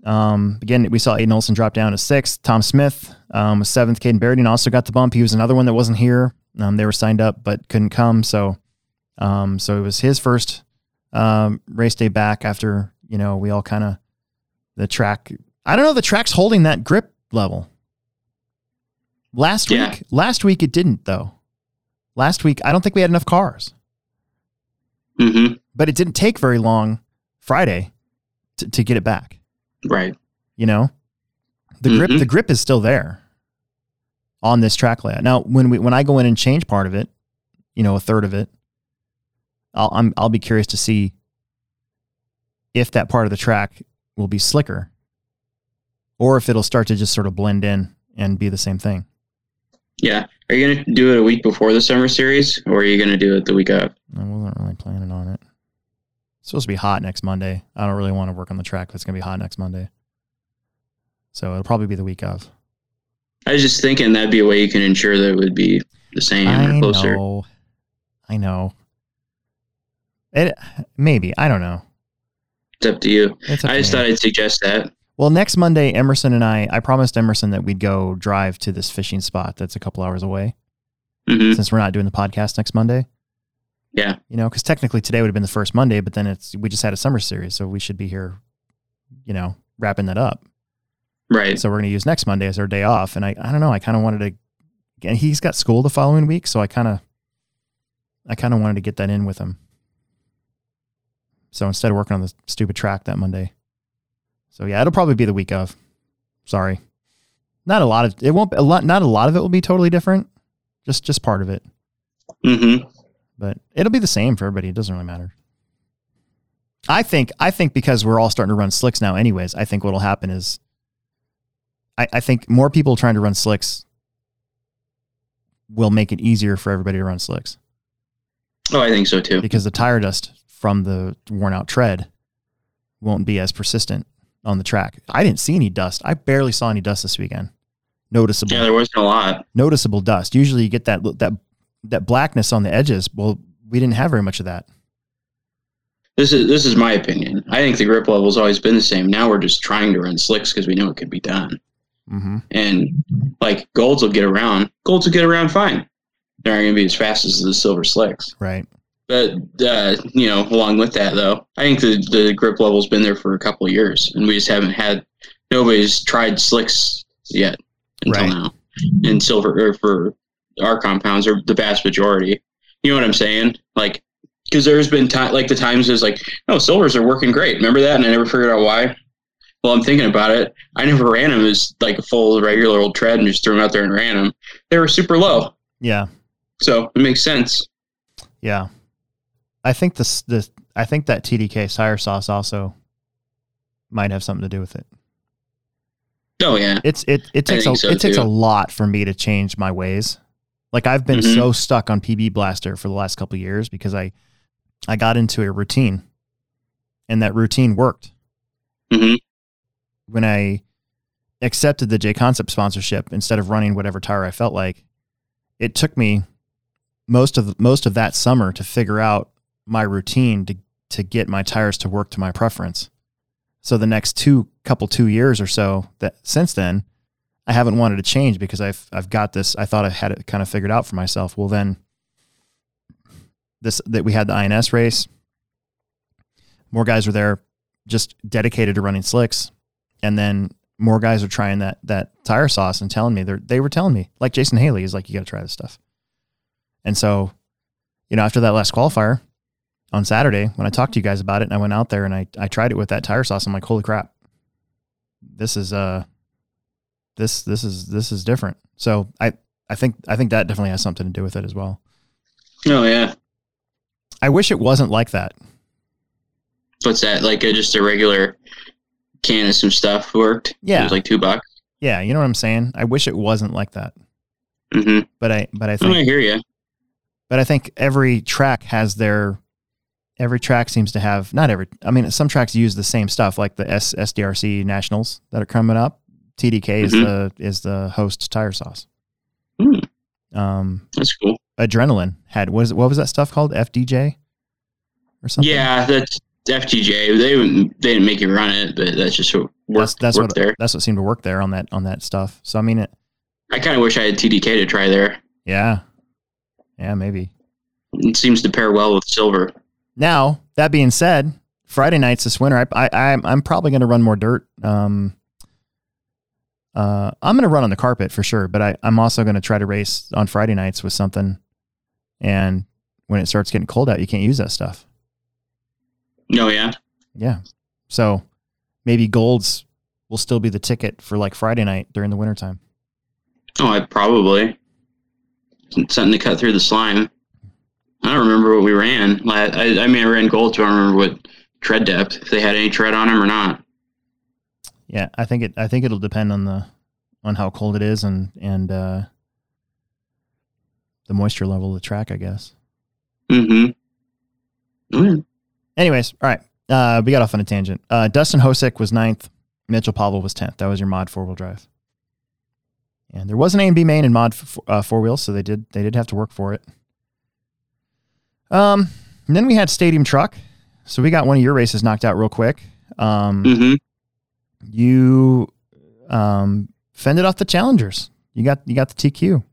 Um, again, we saw Aiden Olson drop down to sixth. Tom Smith um, was seventh. Caden Berrigan also got the bump. He was another one that wasn't here. Um, they were signed up but couldn't come. So, um, so it was his first um, race day back after you know we all kind of the track. I don't know. The track's holding that grip level. Last Yeah. week, last week it didn't though. Last week, I don't think we had enough cars, hmm but it didn't take very long Friday to, to get it back. Right. You know, the grip Mhm. the grip is still there on this track layout. Now, when we when I go in and change part of it, you know, a third of it, I'll I'm, I'll be curious to see if that part of the track will be slicker, or if it'll start to just sort of blend in and be the same thing. Yeah. Are you going to do it a week before the summer series or are you going to do it the week of? I wasn't really planning on it. It's supposed to be hot next Monday. I don't really want to work on the track if it's going to be hot next Monday. So it'll probably be the week of. I was just thinking that'd be a way you can ensure that it would be the same I or closer. know. I know. It maybe I don't know. It's up to you. Up I just thought I'd suggest that. well, next Monday, Emerson and I. I promised Emerson that we'd go drive to this fishing spot that's a couple hours away. hmm Since we're not doing the podcast next Monday, Yeah. you know, because technically today would have been the first Monday, but then it's we just had a summer series, so we should be here, you know, wrapping that up. Right. So we're going to use next Monday as our day off. And I, I don't know. I kind of wanted to, and he's got school the following week. So I kind of, I kind of wanted to get that in with him. So instead of working on the stupid track that Monday. So yeah, it'll probably be the week of. Sorry. Not a lot of, it won't a lot, not a lot of it will be totally different. Just, just part of it. hmm But it'll be the same for everybody. It doesn't really matter. I think I think because we're all starting to run slicks now anyways, I think what'll happen is I, I think more people trying to run slicks will make it easier for everybody to run slicks Oh, I think so too. because the tire dust from the worn out tread won't be as persistent on the track. I didn't see any dust. I barely saw any dust this weekend. Noticeable Yeah, there wasn't a lot. noticeable dust. Usually you get that that that blackness on the edges. Well, we didn't have very much of that. This is this is my opinion. I think the grip level's always been the same. Now we're just trying to run slicks because we know it can be done. Mm-hmm. And like golds will get around. Golds will get around fine. They're not going to be as fast as the silver slicks. Right. But uh, you know, along with that though, I think the the grip level's been there for a couple of years, and we just haven't had nobody's tried slicks yet until Right. now. And silver or for our compounds are the vast majority. You know what I'm saying? Like, because there's been time like the times is like, no, silvers are working great. Remember that? And I never figured out why. Well, I'm thinking about it. I never ran them as like a full regular old tread and just threw them out there and ran them. They were super low, Yeah. so it makes sense. Yeah. I think this the I think that TDK tire sauce also might have something to do with it. Oh yeah, It's it it takes a so, it takes a lot for me to change my ways. Like I've been Mhm. so stuck on PB Blaster for the last couple of years because I I got into a routine and that routine worked. Mhm. When I accepted the J Concept sponsorship instead of running whatever tire I felt like, it took me most of most of that summer to figure out my routine to to get my tires to work to my preference. So the next two couple two years or so that since then, I haven't wanted to change because I've I've got this. I thought I had it kind of figured out for myself. Well, then this that we had the INS race. More guys were there, just dedicated to running slicks, and then more guys are trying that that tire sauce and telling me they they were telling me like Jason Haley is like you got to try this stuff. And so, you know, after that last qualifier on Saturday, when I talked to you guys about it, and I went out there and I I tried it with that tire sauce, I'm like, holy crap, this is uh this this is this is different. So I I think I think that definitely has something to do with it as well. Oh yeah. I wish it wasn't like that. What's that? Like a, just a regular can of some stuff worked. Yeah. It was like two bucks. Yeah, you know what I'm saying? I wish it wasn't like that. hmm But I but I Oh, think I hear you. but I think every track has their every track seems to have not every I mean some tracks use the same stuff like the S, SDRC nationals that are coming up. TDK is Mhm. the is the host tire sauce. Hmm. Um That's cool. adrenaline had what is what was that stuff called? FDJ or something? Yeah, that's FTJ. They wouldn't- they didn't make you run it, but that's just what that's worked, that's worked what there. that's what seemed to work there on that on that stuff. So I mean, it, I kind of wish I had TDK to try there. yeah, yeah, maybe. It seems to pair well with silver. Now that being said, Friday nights this winter, I, I I'm I'm probably going to run more dirt. Um, uh, I'm going to run on the carpet for sure, but I I'm also going to try to race on Friday nights with something. And when it starts getting cold out, you can't use that stuff. No, yeah. Yeah. So maybe golds will still be the ticket for like Friday night during the wintertime. Oh, I probably something to cut through the slime. I don't remember what we ran. I, I mean, I ran gold, so I don't remember what tread depth if they had any tread on them or not. Yeah, I think it. I think it'll depend on the on how cold it is and and uh, the moisture level of the track, I guess. Mm-hmm. Oh, yeah. Anyways, all right. Uh, we got off on a tangent. Uh, Dustin Hosick was ninth. Mitchell Pavel was tenth. That was your mod four wheel drive. And there was an A and B main in mod f- uh, four wheels, so they did they did have to work for it. Um, and then we had Stadium Truck. So we got one of your races knocked out real quick. Um, Mm-hmm. you um, fended off the challengers. You got you got the TQ.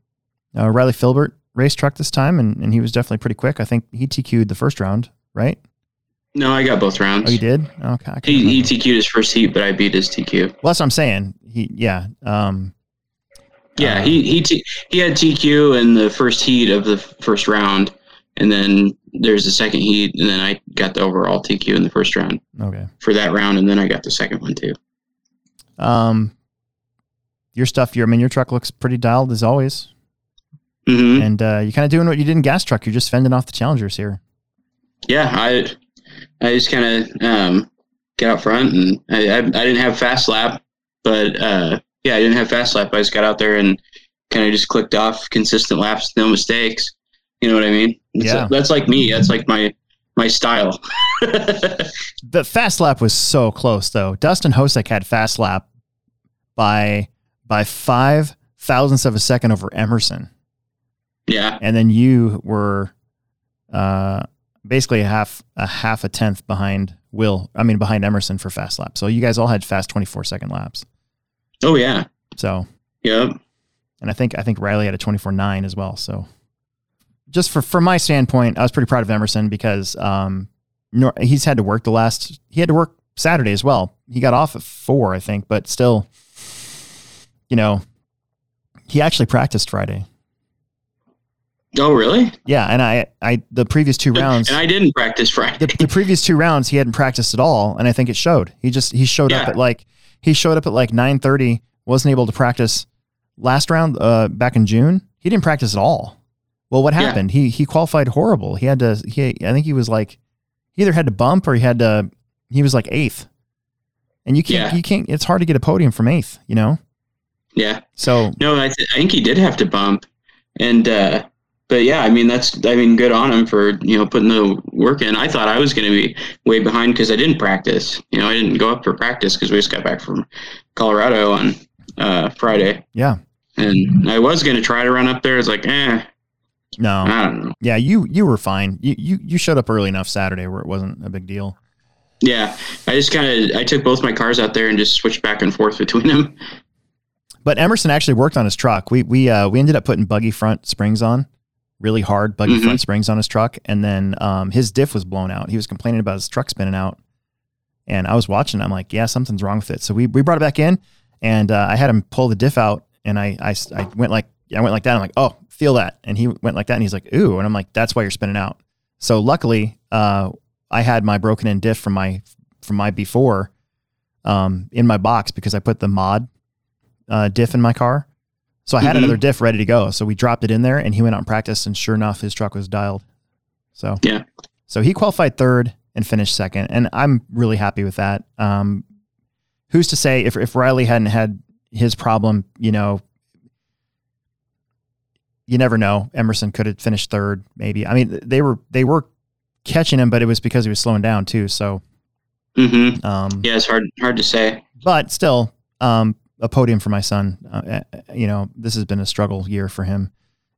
Uh, Riley Filbert raced truck this time, and, and he was definitely pretty quick. I think he TQ'd the first round, right? No, I got both rounds. Oh, you did? Okay. He, he. TQ'd his first heat, but I beat his TQ. well, that's what I'm saying. He, yeah. Um, Yeah, Uh, he he t- he had TQ in the first heat of the first round, and then there's the second heat, and then I got the overall TQ in the first round okay. for that round, and then I got the second one too. Um, your stuff, your I mean, your truck looks pretty dialed as always, Mm-hmm. and uh, you're kind of doing what you did in gas truck. You're just fending off the challengers here. Yeah, I I just kind of um, get out front, and I, I I didn't have fast lap, but uh, yeah, I didn't have fast lap. I just got out there and kind of just clicked off consistent laps, no mistakes. You know what I mean? It's- Yeah. that's like me. That's like my my style. <laughs> The fast lap was so close though. Dustin Hosick had fast lap by by five thousandths of a second over Emerson. yeah, and then you were uh, basically a half a half a tenth behind Will. I mean, behind Emerson for fast lap. So you guys all had fast twenty four second laps. oh yeah, So yep. and I think I think Riley had a twenty four nine as well. So just for from my standpoint, I was pretty proud of Emerson because um, he's had to work the last. He had to work Saturday as well. He got off at four, I think, but still, you know, he actually practiced Friday. Oh really? Yeah, and I I the previous two rounds. And I didn't practice Friday. the, the previous two rounds he hadn't practiced at all and i think it showed he just he showed up at like he showed up at like 9.30 wasn't able to practice last round uh back in june he didn't practice at all well what Yeah. happened he he qualified horrible he had to he i think he was like he either had to bump or he had to he was like eighth and you can't Yeah. you can't it's hard to get a podium from eighth you know yeah. so No, I, th- I think he did have to bump, and uh, but yeah, I mean that's I mean good on him for you know putting the work in. I thought I was going to be way behind because I didn't practice. You know, I didn't go up for practice because we just got back from Colorado on uh, Friday, yeah and I was going to try to run up there. It's like, eh, no I don't know. yeah you you were fine you you, you showed up early enough saturday where it wasn't a big deal Yeah, I just kind of I took both my cars out there and just switched back and forth between them. But Emerson actually worked on his truck. We we uh, we ended up putting buggy front springs on, really hard buggy Mhm. front springs on his truck, and then um, his diff was blown out. He was complaining about his truck spinning out, and I was watching. I'm like, yeah, something's wrong with it. So we we brought it back in, and uh, I had him pull the diff out, and I I went like I went like that. I'm like, oh, feel that, and he went like that, and he's like, ooh, and I'm like, that's why you're spinning out. So luckily, uh, I had my broken in diff from my from my before um, in my box because I put the mod uh, diff in my car. So I had Mhm. another diff ready to go. So we dropped it in there and he went out and practiced and sure enough his truck was dialed. So Yeah. So he qualified third and finished second and I'm really happy with that. Um who's to say if if Riley hadn't had his problem, you know, you never know. Emerson could have finished third maybe. I mean they were they were catching him but it was because he was slowing down too. So hmm um Yeah, it's hard hard to say. but still, um, a podium for my son. Uh, uh, you know, this has been a struggle year for him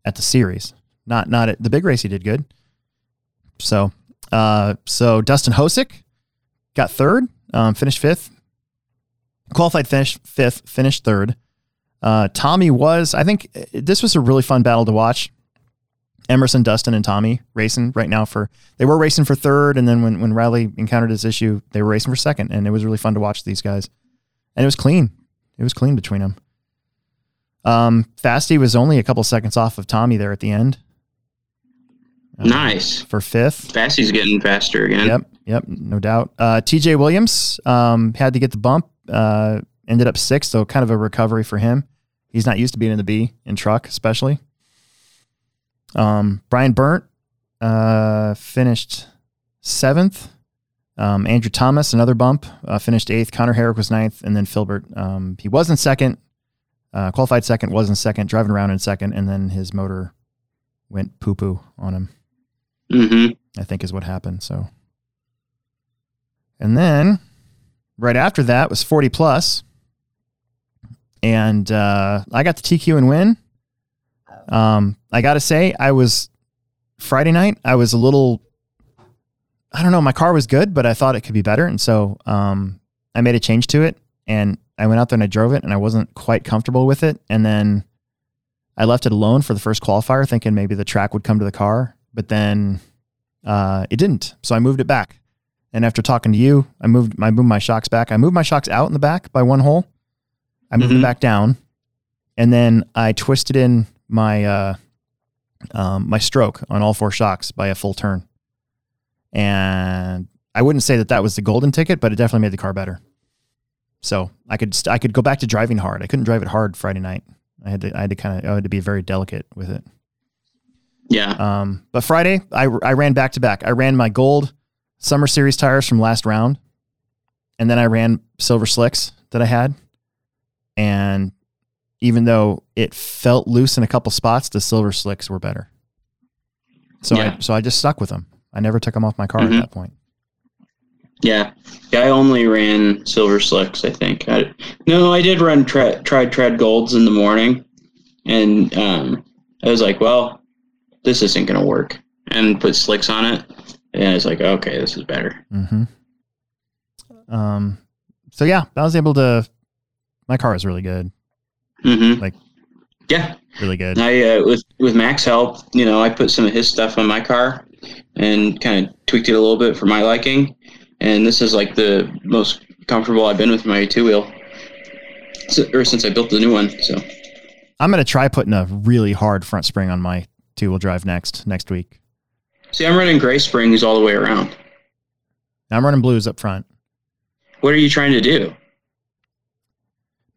at the series. Not not at the big race. He did good. So, uh, so Dustin Hosick got third, um, finished fifth. Qualified finish fifth, finished third. Uh, Tommy was, I think uh, this was a really fun battle to watch. Emerson, Dustin, and Tommy racing right now for they were racing for third, and then when when Riley encountered this issue, they were racing for second, and it was really fun to watch these guys. And it was clean. It was clean between them. Um, Fasty was only a couple seconds off of Tommy there at the end. Um, Nice. for fifth. Fassy's getting faster again. Yep, yep, no doubt. Uh, TJ Williams um, had to get the bump, uh, ended up sixth, so kind of a recovery for him. He's not used to being in the B in truck, especially. Um, Brian Burnt uh, finished seventh. Um, Andrew Thomas, another bump, uh, finished eighth. Connor Herrick was ninth, and then Filbert. Um, he was in second, uh, qualified second, was in second, driving around in second, and then his motor went poo poo on him. hmm I think is what happened. So, and then right after that was 40 plus, and uh, I got the TQ and win. Um, I got to say, I was Friday night. I was a little, I don't know. My car was good, but I thought it could be better, and so um, I made a change to it, and I went out there and I drove it, and I wasn't quite comfortable with it, and then I left it alone for the first qualifier, thinking maybe the track would come to the car, but then uh, it didn't. So I moved it back. And after talking to you, I moved I moved my shocks back. I moved my shocks out in the back by one hole. I moved Mhm. it back down, and then I twisted in my uh, um, my stroke on all four shocks by a full turn. And I wouldn't say that that was the golden ticket, but it definitely made the car better. So I could st- I could go back to driving hard. I couldn't drive it hard Friday night. I had to I had to kind of I had to be very delicate with it. Yeah. Um, but Friday, I, I ran back to back. I ran my gold summer series tires from last round, and then I ran silver slicks that I had. And even though it felt loose in a couple spots, the silver slicks were better. So Yeah. I so I just stuck with them. I never took them off my car Mhm. at that point. Yeah. Yeah, I only ran silver slicks, I think. I, no, I did run tried tread golds in the morning. And um, I was like, well, this isn't going to work. And put slicks on it. And I was like, okay, this is better. hmm Um. So yeah, I was able to. My car is really good, hmm Like- yeah. really good. I uh, with with Mac's help, you know, I put some of his stuff on my car and kind of tweaked it a little bit for my liking. And this is like the most comfortable I've been with my two wheel, or since I built the new one. So I'm gonna try putting a really hard front spring on my two wheel drive next next week. see, I'm running gray springs all the way around. I'm running blues up front. What are you trying to do?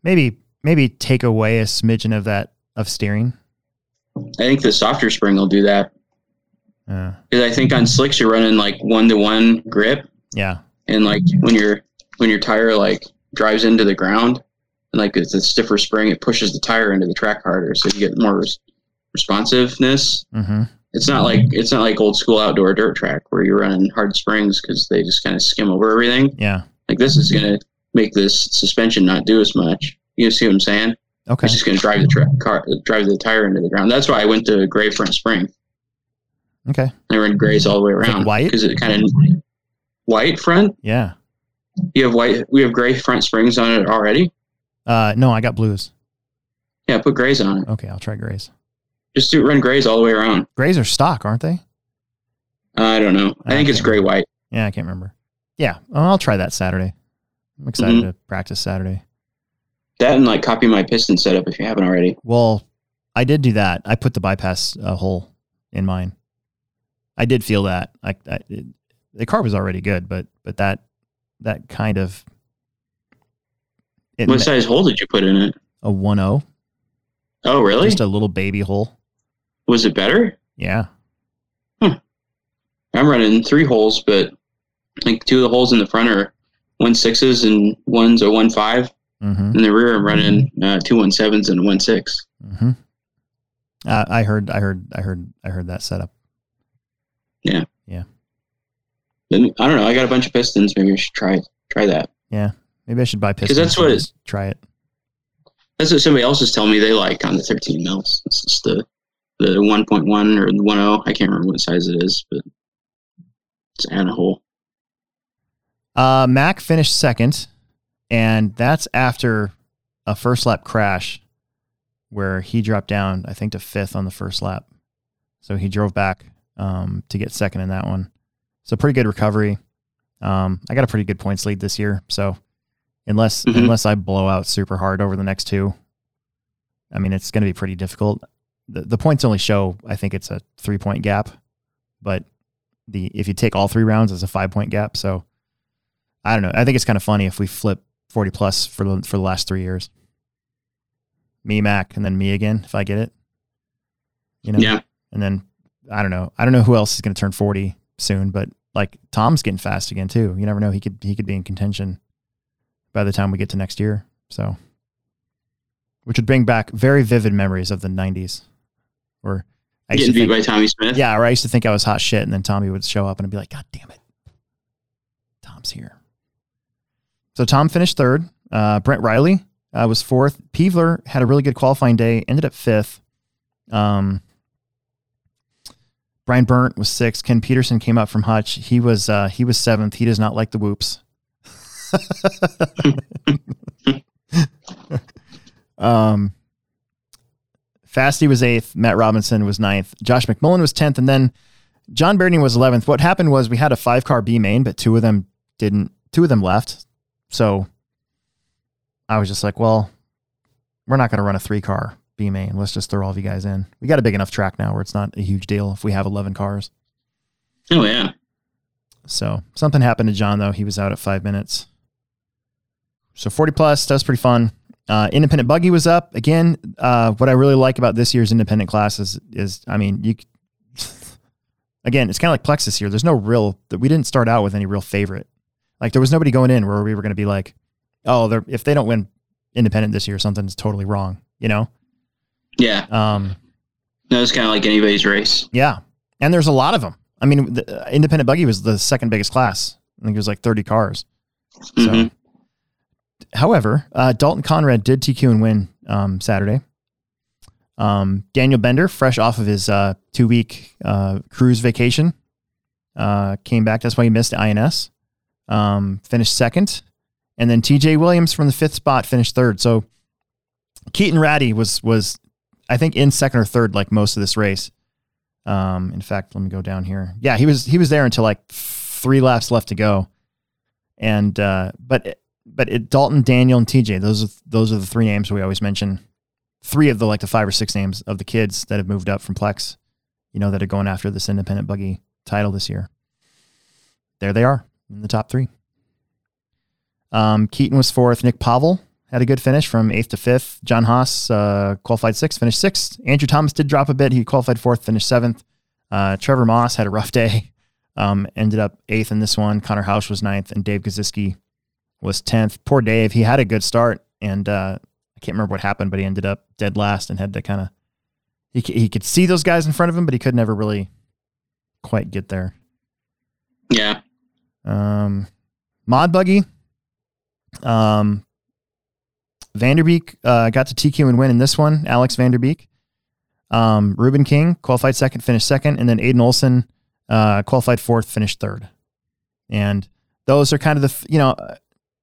Maybe maybe take away a smidgen of that of steering. I think the softer spring will do that Because I think on slicks you're running like one to one grip, yeah, and like when your when your tire like drives into the ground, and like it's a stiffer spring, it pushes the tire into the track harder, so you get more res- responsiveness. hmm It's not like it's not like old school outdoor dirt track where you're running hard springs because they just kind of skim over everything. yeah. Like this is gonna make this suspension not do as much. You see what I'm saying? Okay, It's just gonna drive the tra- car drive the tire into the ground. That's why I went to gray front spring. Okay, I ran grays all the way Like around. white? because it kind of white front. yeah. You have white. We have gray front springs on it already. Uh, no, I got blues. Yeah, put grays on it. Okay, I'll try grays. Just do run grays all the way around. Grays are stock, aren't they? I don't know. I think it's gray white. Yeah, I can't remember. Yeah, I'll try that Saturday. I'm excited Mhm. to practice Saturday. That and like copy my piston setup if you haven't already. Well, I did do that. I put the bypass uh, hole in mine. I did feel that. I, I it, the car was already good, but but that that kind of What size hole did you put in it? a one O. Oh, really? just a little baby hole. Was it better? Yeah, I'm running three holes, but like two of the holes in the front are one sixes and one's a one five. hmm In the rear, I'm running uh, two one sevens and one six. hmm Uh, I heard, I heard, I heard, I heard that setup. Then I don't know. I got a bunch of pistons. Maybe I should try try that. Yeah. Maybe I should buy pistons. Because that's what- just try it. That's what somebody else is telling me they like on the 13 mils. It's just the the 1.1 or the 1.0. I can't remember what size it is, but it's add a hole. Uh, Mac finished second, and that's after a first lap crash where he dropped down, I think, to fifth on the first lap. So he drove back um, to get second in that one. So pretty good recovery. Um, I got a pretty good points lead this year. So unless Mhm. unless I blow out super hard over the next two, I mean it's going to be pretty difficult. The, the points only show I think it's a three point gap, but the if you take all three rounds, it's a five point gap. So I don't know. I think it's kind of funny if we flip forty plus for the for the last three years. Me, Mac, and then me again if I get it. You know, Yeah. and then I don't know. I don't know who else is going to turn forty soon, but like Tom's getting fast again too. You never know. He could he could be in contention by the time we get to next year. So, which would bring back very vivid memories of the '90s, where I used Getting to beat think, by Tommy Smith. yeah, or I used to think I was hot shit, and then Tommy would show up and I'd be like, God damn it, Tom's here. So Tom finished third. Uh, Brent Riley uh, was fourth. Peevler had a really good qualifying day, ended up fifth. Um, Brian Burnt was sixth. Ken Peterson came up from Hutch. He was uh, he was seventh. He does not like the whoops. <laughs> um, Fasty was eighth. Matt Robinson was ninth. Josh McMullen was tenth, and then John Beardy was eleventh. What happened was we had a five car B main, but two of them didn't. Two of them left. So I was just like, well, we're not going to run a three car B main. Let's just throw all of you guys in. We got a big enough track now where it's not a huge deal if we have eleven cars. Oh yeah. So something happened to John though. He was out at five minutes. So 40 plus, that was pretty fun. Uh, independent buggy was up again. Uh, what I really like about this year's independent classes is, is I mean, you <laughs> again, it's kind of like Plexus here. There's no real that we didn't start out with any real favorite. Like there was nobody going in where we were going to be like, oh, they're, if they don't win independent this year, something's totally wrong. You know? Yeah. Um, No, it's kind of like anybody's race. Yeah, and there's a lot of them. I mean, the uh, independent buggy was the second biggest class. I think it was like 30 cars. So, Mhm. however, uh, Dalton Conrad did TQ and win um, Saturday. Um, Daniel Bender, fresh off of his uh, two week uh, cruise vacation, uh, came back. That's why he missed INS. Um, finished second, and then TJ Williams from the fifth spot finished third. So Keaton Ratty was was I think in second or third like most of this race. Um, in fact, let me go down here. Yeah, he was he was there until like three laps left to go, and uh, but but it, Dalton, Daniel, and TJ those are those are the three names we always mention. Three of the like the five or six names of the kids that have moved up from Plex, you know, that are going after this independent buggy title this year. There they are in the top three. Um, Keaton was fourth. Nick Pavel had a good finish from eighth to fifth. John Haas uh, qualified sixth, finished sixth. Andrew Thomas did drop a bit. He qualified fourth, finished seventh. Uh, Trevor Moss had a rough <laughs> day, um, ended up eighth in this one. Connor Hausch was ninth, and Dave Kaziski was tenth. Poor Dave. He had a good start, and uh, I can't remember what happened, but he ended up dead last and had to kind of. He, he could see those guys in front of him, but he could never really quite get there. Yeah. Um, Mod Buggy. Um, Vanderbeek uh, got to TQ and win in this one. Alex Vanderbeek. Um, Ruben King qualified second, finished second, and then Aiden Olson uh, qualified fourth, finished third. And those are kind of the you know, uh,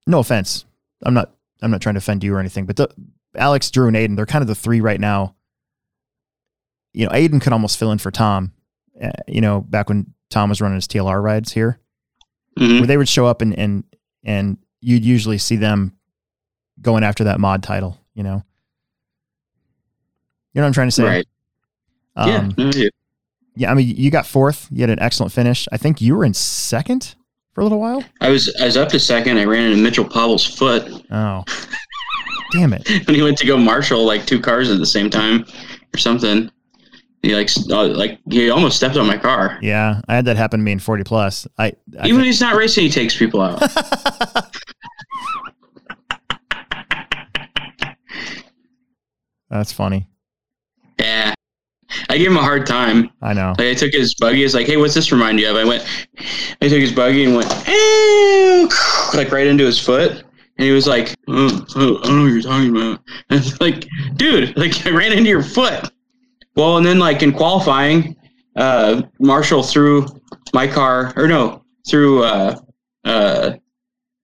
no offense, I'm not I'm not trying to offend you or anything, but the, Alex, Drew, and Aiden they're kind of the three right now. You know, Aiden could almost fill in for Tom. Uh, you know, back when Tom was running his TLR rides here Mhm. where they would show up and and and you'd usually see them going after that mod title, you know. You know what I'm trying to say? Right. Um, yeah. Yeah, I mean you got fourth, you had an excellent finish. I think you were in second for a little while. I was I was up to second. I ran into Mitchell Powell's foot Oh. Damn it. <laughs> when he went to go marshal like two cars at the same time or something. He like uh, like he almost stepped on my car. Yeah, I had that happen to me in 40 plus. I, I Even when he's not racing, he takes people out. <laughs> that's funny. yeah. I gave him a hard time. I know. Like I took his buggy. It's like, hey, what's this remind you of? I went, I took his buggy and went, "Ew," like right into his foot, and he was like, oh, oh, I don't know what you're talking about. <laughs> And it's like, dude, <laughs> like I ran into your foot. Well, and then like in qualifying, uh, Marshall threw my car, or no, threw uh, uh,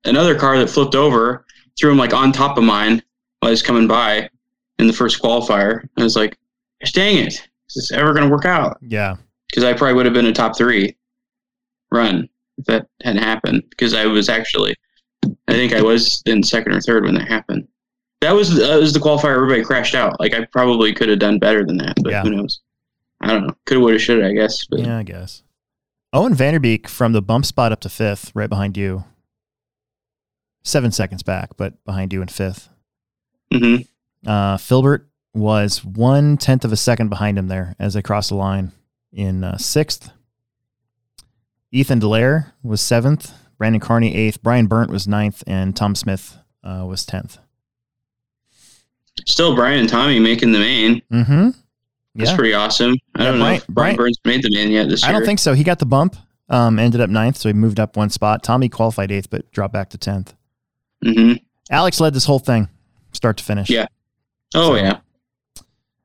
another car that flipped over, threw him like on top of mine while I was coming by in the first qualifier. I was like, dang it, is this ever going to work out? Yeah. Because I probably would have been a top three run if that hadn't happened. Because I was actually, I think I was in second or third when that happened. That was that was the qualifier. Everybody crashed out. Like I probably could have done better than that, but Yeah. who knows? I don't know. Could have, would have, should have. I guess. But Yeah, I guess. Owen Vanderbeek from the bump spot up to fifth, right behind you. Seven seconds back, but behind you in fifth. hmm Uh, Filbert was one tenth of a second behind him there as they crossed the line in uh, sixth. Ethan Delaire was seventh. Brandon Carney eighth. Brian Burnt was ninth, and Tom Smith uh, was tenth. still Brian and Tommy making the main. Mm-hmm. That's Yeah. pretty awesome. I Yeah, don't Brian- know if Brian, Brian- Burns made the main yet this year. I don't think so. He got the bump. Um, ended up ninth, so he moved up one spot. Tommy qualified eighth, but dropped back to tenth. hmm Alex led this whole thing, start to finish. Yeah. Oh So- yeah.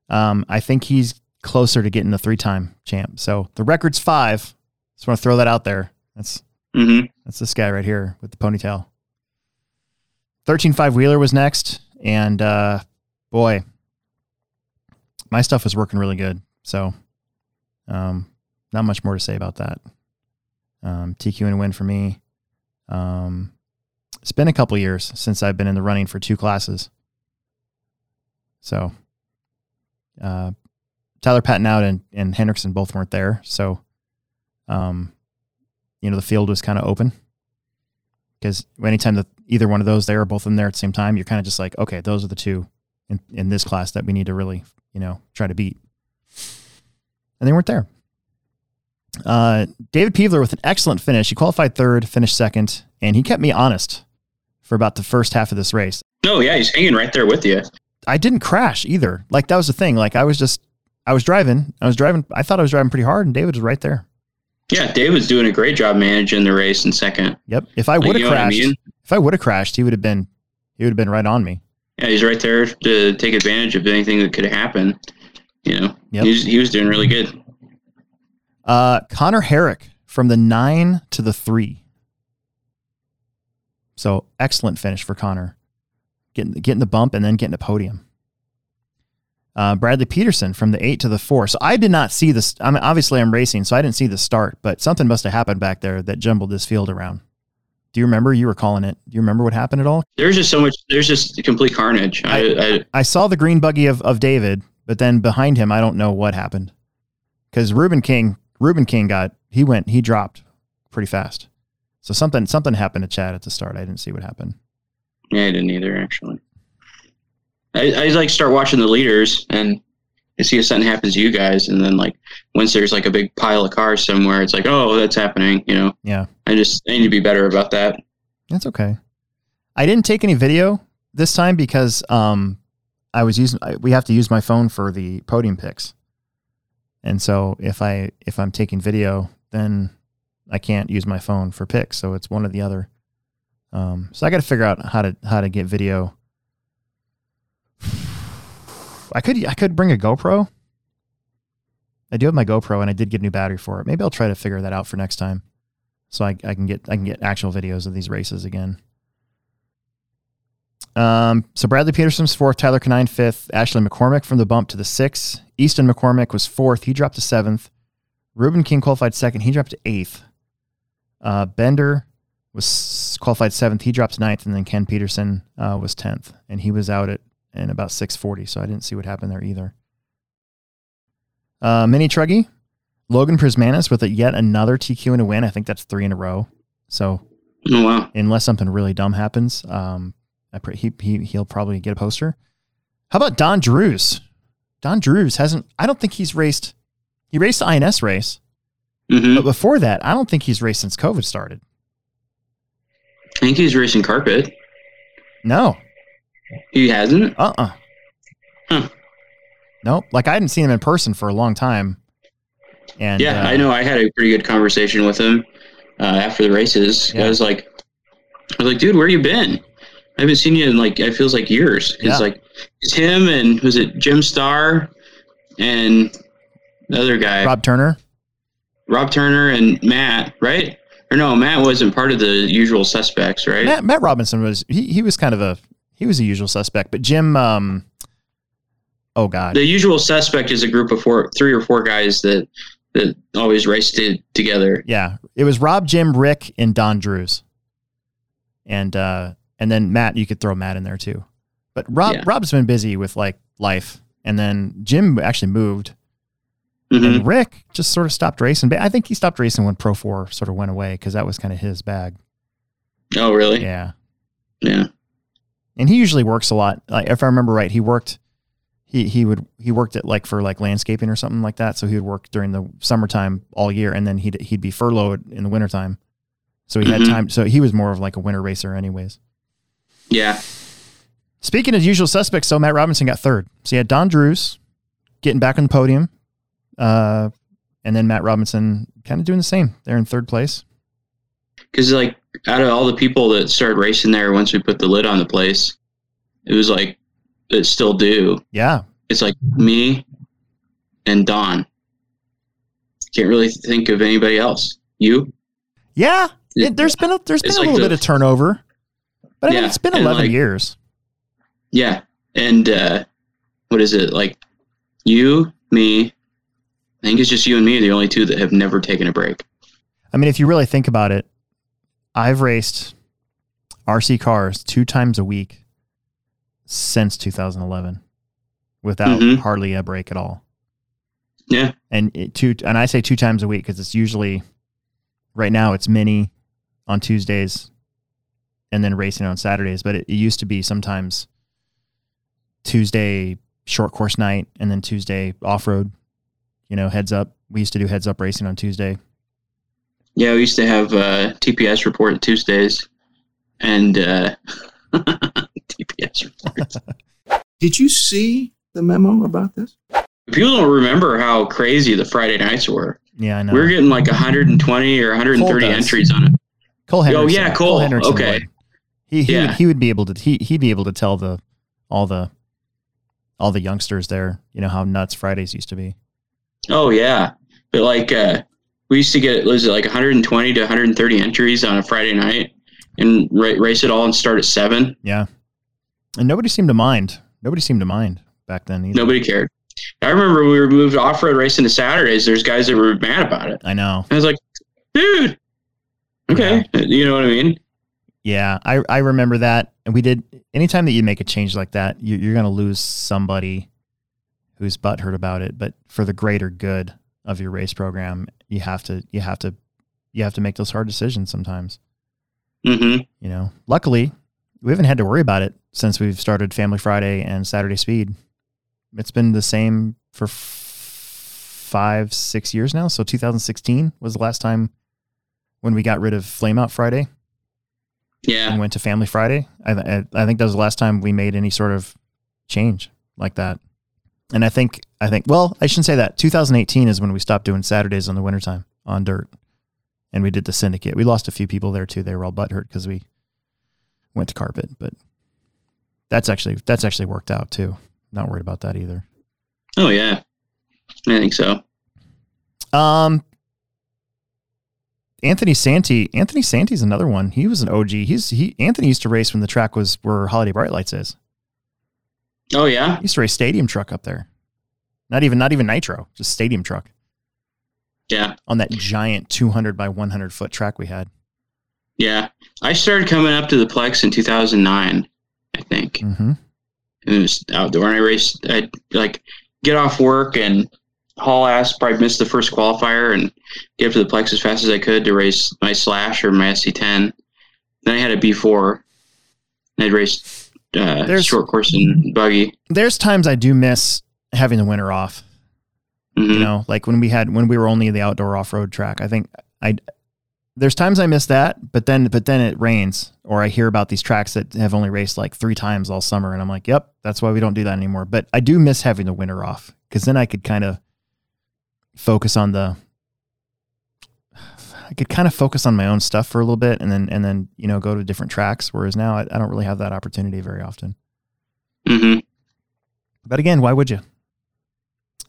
Um, I think he's closer to getting the three-time champ. So the record's five. Just want to throw that out there. That's hmm that's this guy right here with the ponytail. Thirteen five wheeler was next, and uh, boy, my stuff was working really good. So, um, not much more to say about that. Um, TQ and win for me. Um, it's been a couple years since I've been in the running for two classes. So, uh, Tyler Patton out and, and Hendrickson both weren't there. So, um, you know, the field was kind of open because anytime that either one of those there or both of them there at the same time, you're kind of just like, okay, those are the two in, in this class that we need to really, you know, try to beat. And they weren't there. Uh, David Peevler with an excellent finish. He qualified third, finished second, and he kept me honest for about the first half of this race. No, yeah, he's hanging right there with you. I didn't crash either. Like that was the thing. Like I was just, I was driving, I was driving, I thought I was driving pretty hard, and David was right there. Yeah, David's doing a great job managing the race in second. Yep. If I would have what I crashed, mean? if I would have crashed, he would have been, he would have been right on me. Yeah, he's right there to take advantage of anything that could happen. You know, Yep. he, was, he was doing really good. Uh, Connor Herrick from the nine to the three. So excellent finish for Connor, getting getting the bump and then getting the podium. Uh, Bradley Peterson from the eight to the four. So I did not see this. I mean, obviously I'm racing, so I didn't see the start, but something must have happened back there that jumbled this field around. Do you remember? You were calling it. Do you remember what happened at all? There's just so much. There's just complete carnage. I, I, I saw the green buggy of, of David, but then behind him, I don't know what happened. Because Ruben King, Ruben King got he went he dropped pretty fast. So something something happened to Chad at the start. I didn't see what happened. Yeah, I didn't either actually. I, I like start watching the leaders and I see if something happens to you guys, and then like once there's like a big pile of cars somewhere, it's like, oh, that's happening. You know, Yeah, I just I need to be better about that. that's okay. I didn't take any video this time because um I was using I, we have to use my phone for the podium picks. And so if I if I'm taking video, then I can't use my phone for picks. So it's one or the other. Um, so I got to figure out how to how to get video. I could I could bring a GoPro. I do have my GoPro and I did get a new battery for it. Maybe I'll try to figure that out for next time, so I, I can get I can get actual videos of these races again. Um, so Bradley Peterson's fourth, Tyler Canine fifth, Ashley McCormick from the bump to the sixth. Easton McCormick was fourth, he dropped to seventh. Ruben King qualified second, he dropped to eighth. Uh, Bender was qualified seventh, he dropped ninth, and then Ken Peterson uh, was tenth, and he was out at in about six forty. So I didn't see what happened there either. Uh, Mini Truggy, Logan Prismanis with a yet another TQ and a win. I think that's three in a row. So Oh wow, unless something really dumb happens, um, I pr- he, he he'll probably get a poster. How about Don Drews? Don Drews hasn't. I don't think he's raced. He raced the INS race, hmm but before that, I don't think he's raced since COVID started. I think he's racing carpet. No, He hasn't. uh, uh Huh. Nope. Like I hadn't seen him in person for a long time. And yeah, uh, I know. I had a pretty good conversation with him uh, after the races. Yeah. I was like, I was like, dude, where you been? I haven't seen you in like it feels like years. It's Yeah. like it's him and was it Jim Starr and the other guy, Rob, Turner. Rob. Turner and Matt, right? Or no, Matt wasn't part of the usual suspects, right? Matt, Matt Robinson was he, he was kind of a he was a usual suspect, but Jim um oh god. The usual suspect is a group of four, three or four guys that that always raced it together. Yeah. It was Rob, Jim, Rick, and Don Drews. And uh and then Matt, you could throw Matt in there too. But Rob Yeah. Rob's been busy with like life. And then Jim actually moved. Mhm. And Rick just sort of stopped racing. But I think he stopped racing when Pro 4 sort of went away because that was kind of his bag. Oh, really? Yeah. Yeah. And he usually works a lot. Like if I remember right, he worked he he would he worked at like for like landscaping or something like that. So he would work during the summertime all year and then he'd he'd be furloughed in the wintertime. So he Mhm. had time so he was more of like a winter racer anyways. Yeah. Speaking of usual suspects, so Matt Robinson got third. So you had Don Drews getting back on the podium. Uh and then Matt Robinson kind of doing the same. They're in third place. Because like out of all the people that started racing there once we put the lid on the place, it was like it still do. Yeah. It's like me and Don. Can't really think of anybody else. You? Yeah. It- there's been a there's been a like little the- bit of turnover. But I mean, Yeah, it's been 11 like- years. Yeah. And uh what is it? Like you, me, I think it's just you and me, the only two that have never taken a break. I mean, if you really think about it, I've raced RC cars two times a week since 2011 without Mhm. hardly a break at all. Yeah. And it, two, and I say two times a week because it's usually right now it's mini on Tuesdays and then racing on Saturdays. But it, it used to be sometimes Tuesday short course night and then Tuesday off road. You know, heads up. We used to do heads up racing on Tuesday. Yeah, we used to have uh, TPS report Tuesdays, and uh, <laughs> TPS report. <laughs> Did you see the memo about this? People don't remember how crazy the Friday nights were. Yeah, I know. We were getting like 120 or 130 entries on it. Cole Oh, Henderson. yeah, Cole. Henderson Okay. would. He he, Yeah. would, he would be able to he he'd be able to tell the all the all the youngsters there, you know how nuts Fridays used to be. Oh yeah, but like uh, we used to get was it like 120 to 130 entries on a Friday night, and ra- race it all and start at seven. Yeah. And nobody seemed to mind. Nobody seemed to mind back then either. Nobody cared. I remember we were moved off road racing to Saturdays. There's guys that were mad about it. I know. I was like, dude, okay, you know what I mean? Yeah, I I remember that. And we did anytime that you make a change like that, you, you're going to lose somebody who's butthurt about it. But for the greater good of your race program, you have to you have to you have to make those hard decisions sometimes. Mm-hmm. you know luckily we haven't had to worry about it since we've started family friday and saturday speed it's been the same for f- five six years now so 2016 was the last time when we got rid of flame out friday and went to family friday I, th- I, I think that was the last time we made any sort of change like that and i think i think well i shouldn't say that 2018 is when we stopped doing saturdays on the wintertime on dirt and we did the syndicate we lost a few people there too they were all butthurt because we went to carpet but that's actually that's actually worked out too not worried about that either oh yeah, I think so. um Anthony Santi, Anthony Santi's another one. He was an OG. He's he Anthony used to race when the track was where Holiday Bright Lights is. Oh yeah, He used to race stadium truck up there. Not even not even nitro, just stadium truck yeah, on that giant 200 by 100 foot track we had. yeah. I started coming up to the Plex in 2009, I think. Mm-hmm. And it was outdoor, and I raced. I'd like get off work and haul ass. Probably missed the first qualifier and get up to the Plex as fast as I could to race my Slash or my SC10. Then I had a B4. And I'd raced uh, There's- short course and buggy. There's times I do miss having the winter off. Mhm. You know, like when we had when we were only the outdoor off road track. I think I there's times I miss that, but then but then it rains or I hear about these tracks that have only raced like three times all summer, and I'm like, yep, that's why we don't do that anymore. But I do miss having the winter off because then I could kind of focus on the. I could kind of focus on my own stuff for a little bit, and then and then you know go to different tracks. Whereas now I, I don't really have that opportunity very often. Mhm. But again, why would you?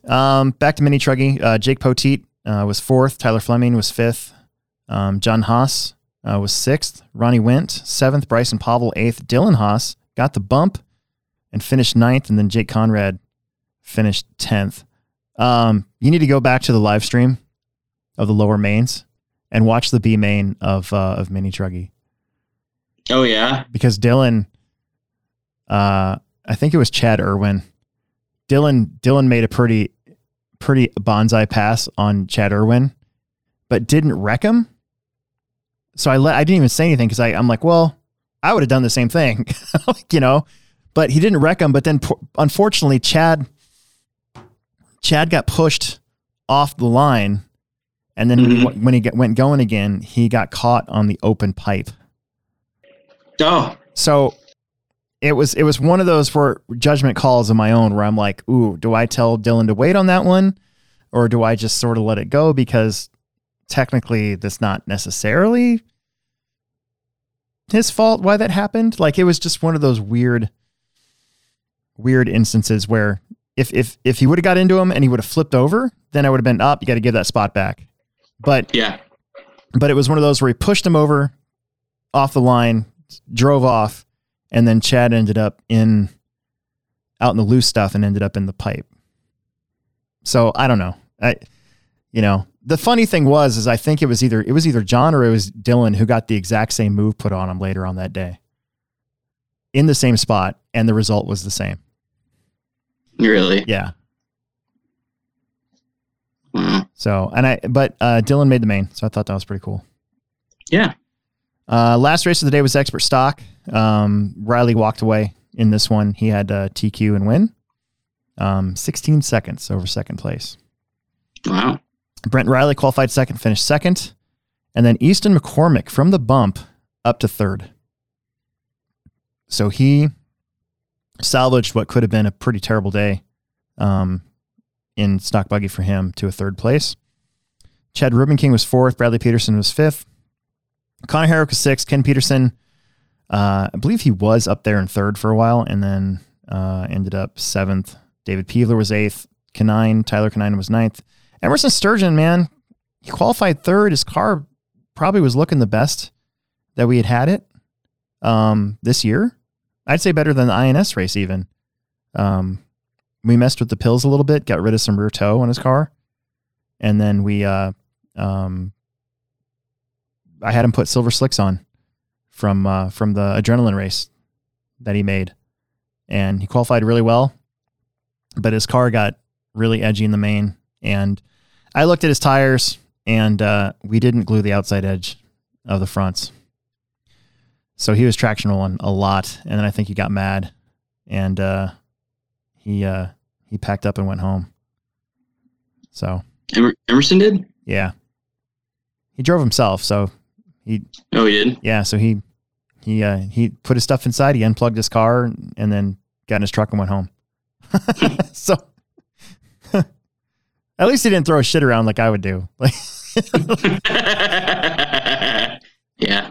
Um, back to mini truggy. Uh, Jake Poteet uh, was fourth. Tyler Fleming was fifth. Um, John Haas uh, was sixth. Ronnie Went seventh. Bryson Pavel eighth. Dylan Haas got the bump and finished ninth, and then Jake Conrad finished tenth. Um, you need to go back to the live stream of the lower mains and watch the B main of uh, of Mini Truggy Oh yeah. because Dylan, uh, I think it was Chad Irwin. Dylan Dylan made a pretty pretty bonsai pass on Chad Irwin, but didn't wreck him. So I let I didn't even say anything because I I'm like, well, I would have done the same thing, <laughs> like, you know. But he didn't wreck him. But then unfortunately, Chad Chad got pushed off the line, and then mm-hmm. when he, when he get, went going again, he got caught on the open pipe. Oh, So it was it was one of those where judgment calls of my own where I'm like, ooh, do I tell Dylan to wait on that one, or do I just sort of let it go because technically that's not necessarily his fault why that happened. Like it was just one of those weird, weird instances where if if if he would have got into him and he would have flipped over, then I would have been up. you got to give that spot back. But yeah. but it was one of those where he pushed him over off the line, drove off, and then Chad ended up in out in the loose stuff and ended up in the pipe. So I don't know. I you know, the funny thing was is I think it was either it was either John or it was Dylan who got the exact same move put on him later on that day. In the same spot, and the result was the same. Really? Yeah. So and I but uh Dylan made the main, so I thought that was pretty cool. Yeah. Uh, last race of the day was expert stock. Um, Riley walked away in this one. He had uh, TQ and win. Um, 16 seconds over second place. Wow. Brent Riley qualified second, finished second. And then Easton McCormick from the bump up to third. So he salvaged what could have been a pretty terrible day um, in stock buggy for him to a third place. Chad Rubin King was fourth. Bradley Peterson was fifth. Connor Herrick was sixth. Ken Peterson, uh, I believe he was up there in third for a while and then uh, ended up seventh. David Peevler was eighth. Canine, Tyler Canine was ninth. Emerson Sturgeon, man, he qualified third. His car probably was looking the best that we had had it um, this year. I'd say better than the INS race, even. Um, we messed with the pills a little bit, got rid of some rear toe on his car, and then we, uh, um, I had him put silver slicks on from uh, from the adrenaline race that he made, and he qualified really well, but his car got really edgy in the main, and I looked at his tires, and uh, we didn't glue the outside edge of the fronts. So he was traction rolling a lot, and then I think he got mad, and uh, he uh, he packed up and went home. So Emerson did? yeah, he drove himself. So he Oh, he did? yeah, so he he uh, he put his stuff inside. He unplugged his car and then got in his truck and went home. <laughs> so <laughs> at least he didn't throw shit around like I would do. <laughs> Like yeah.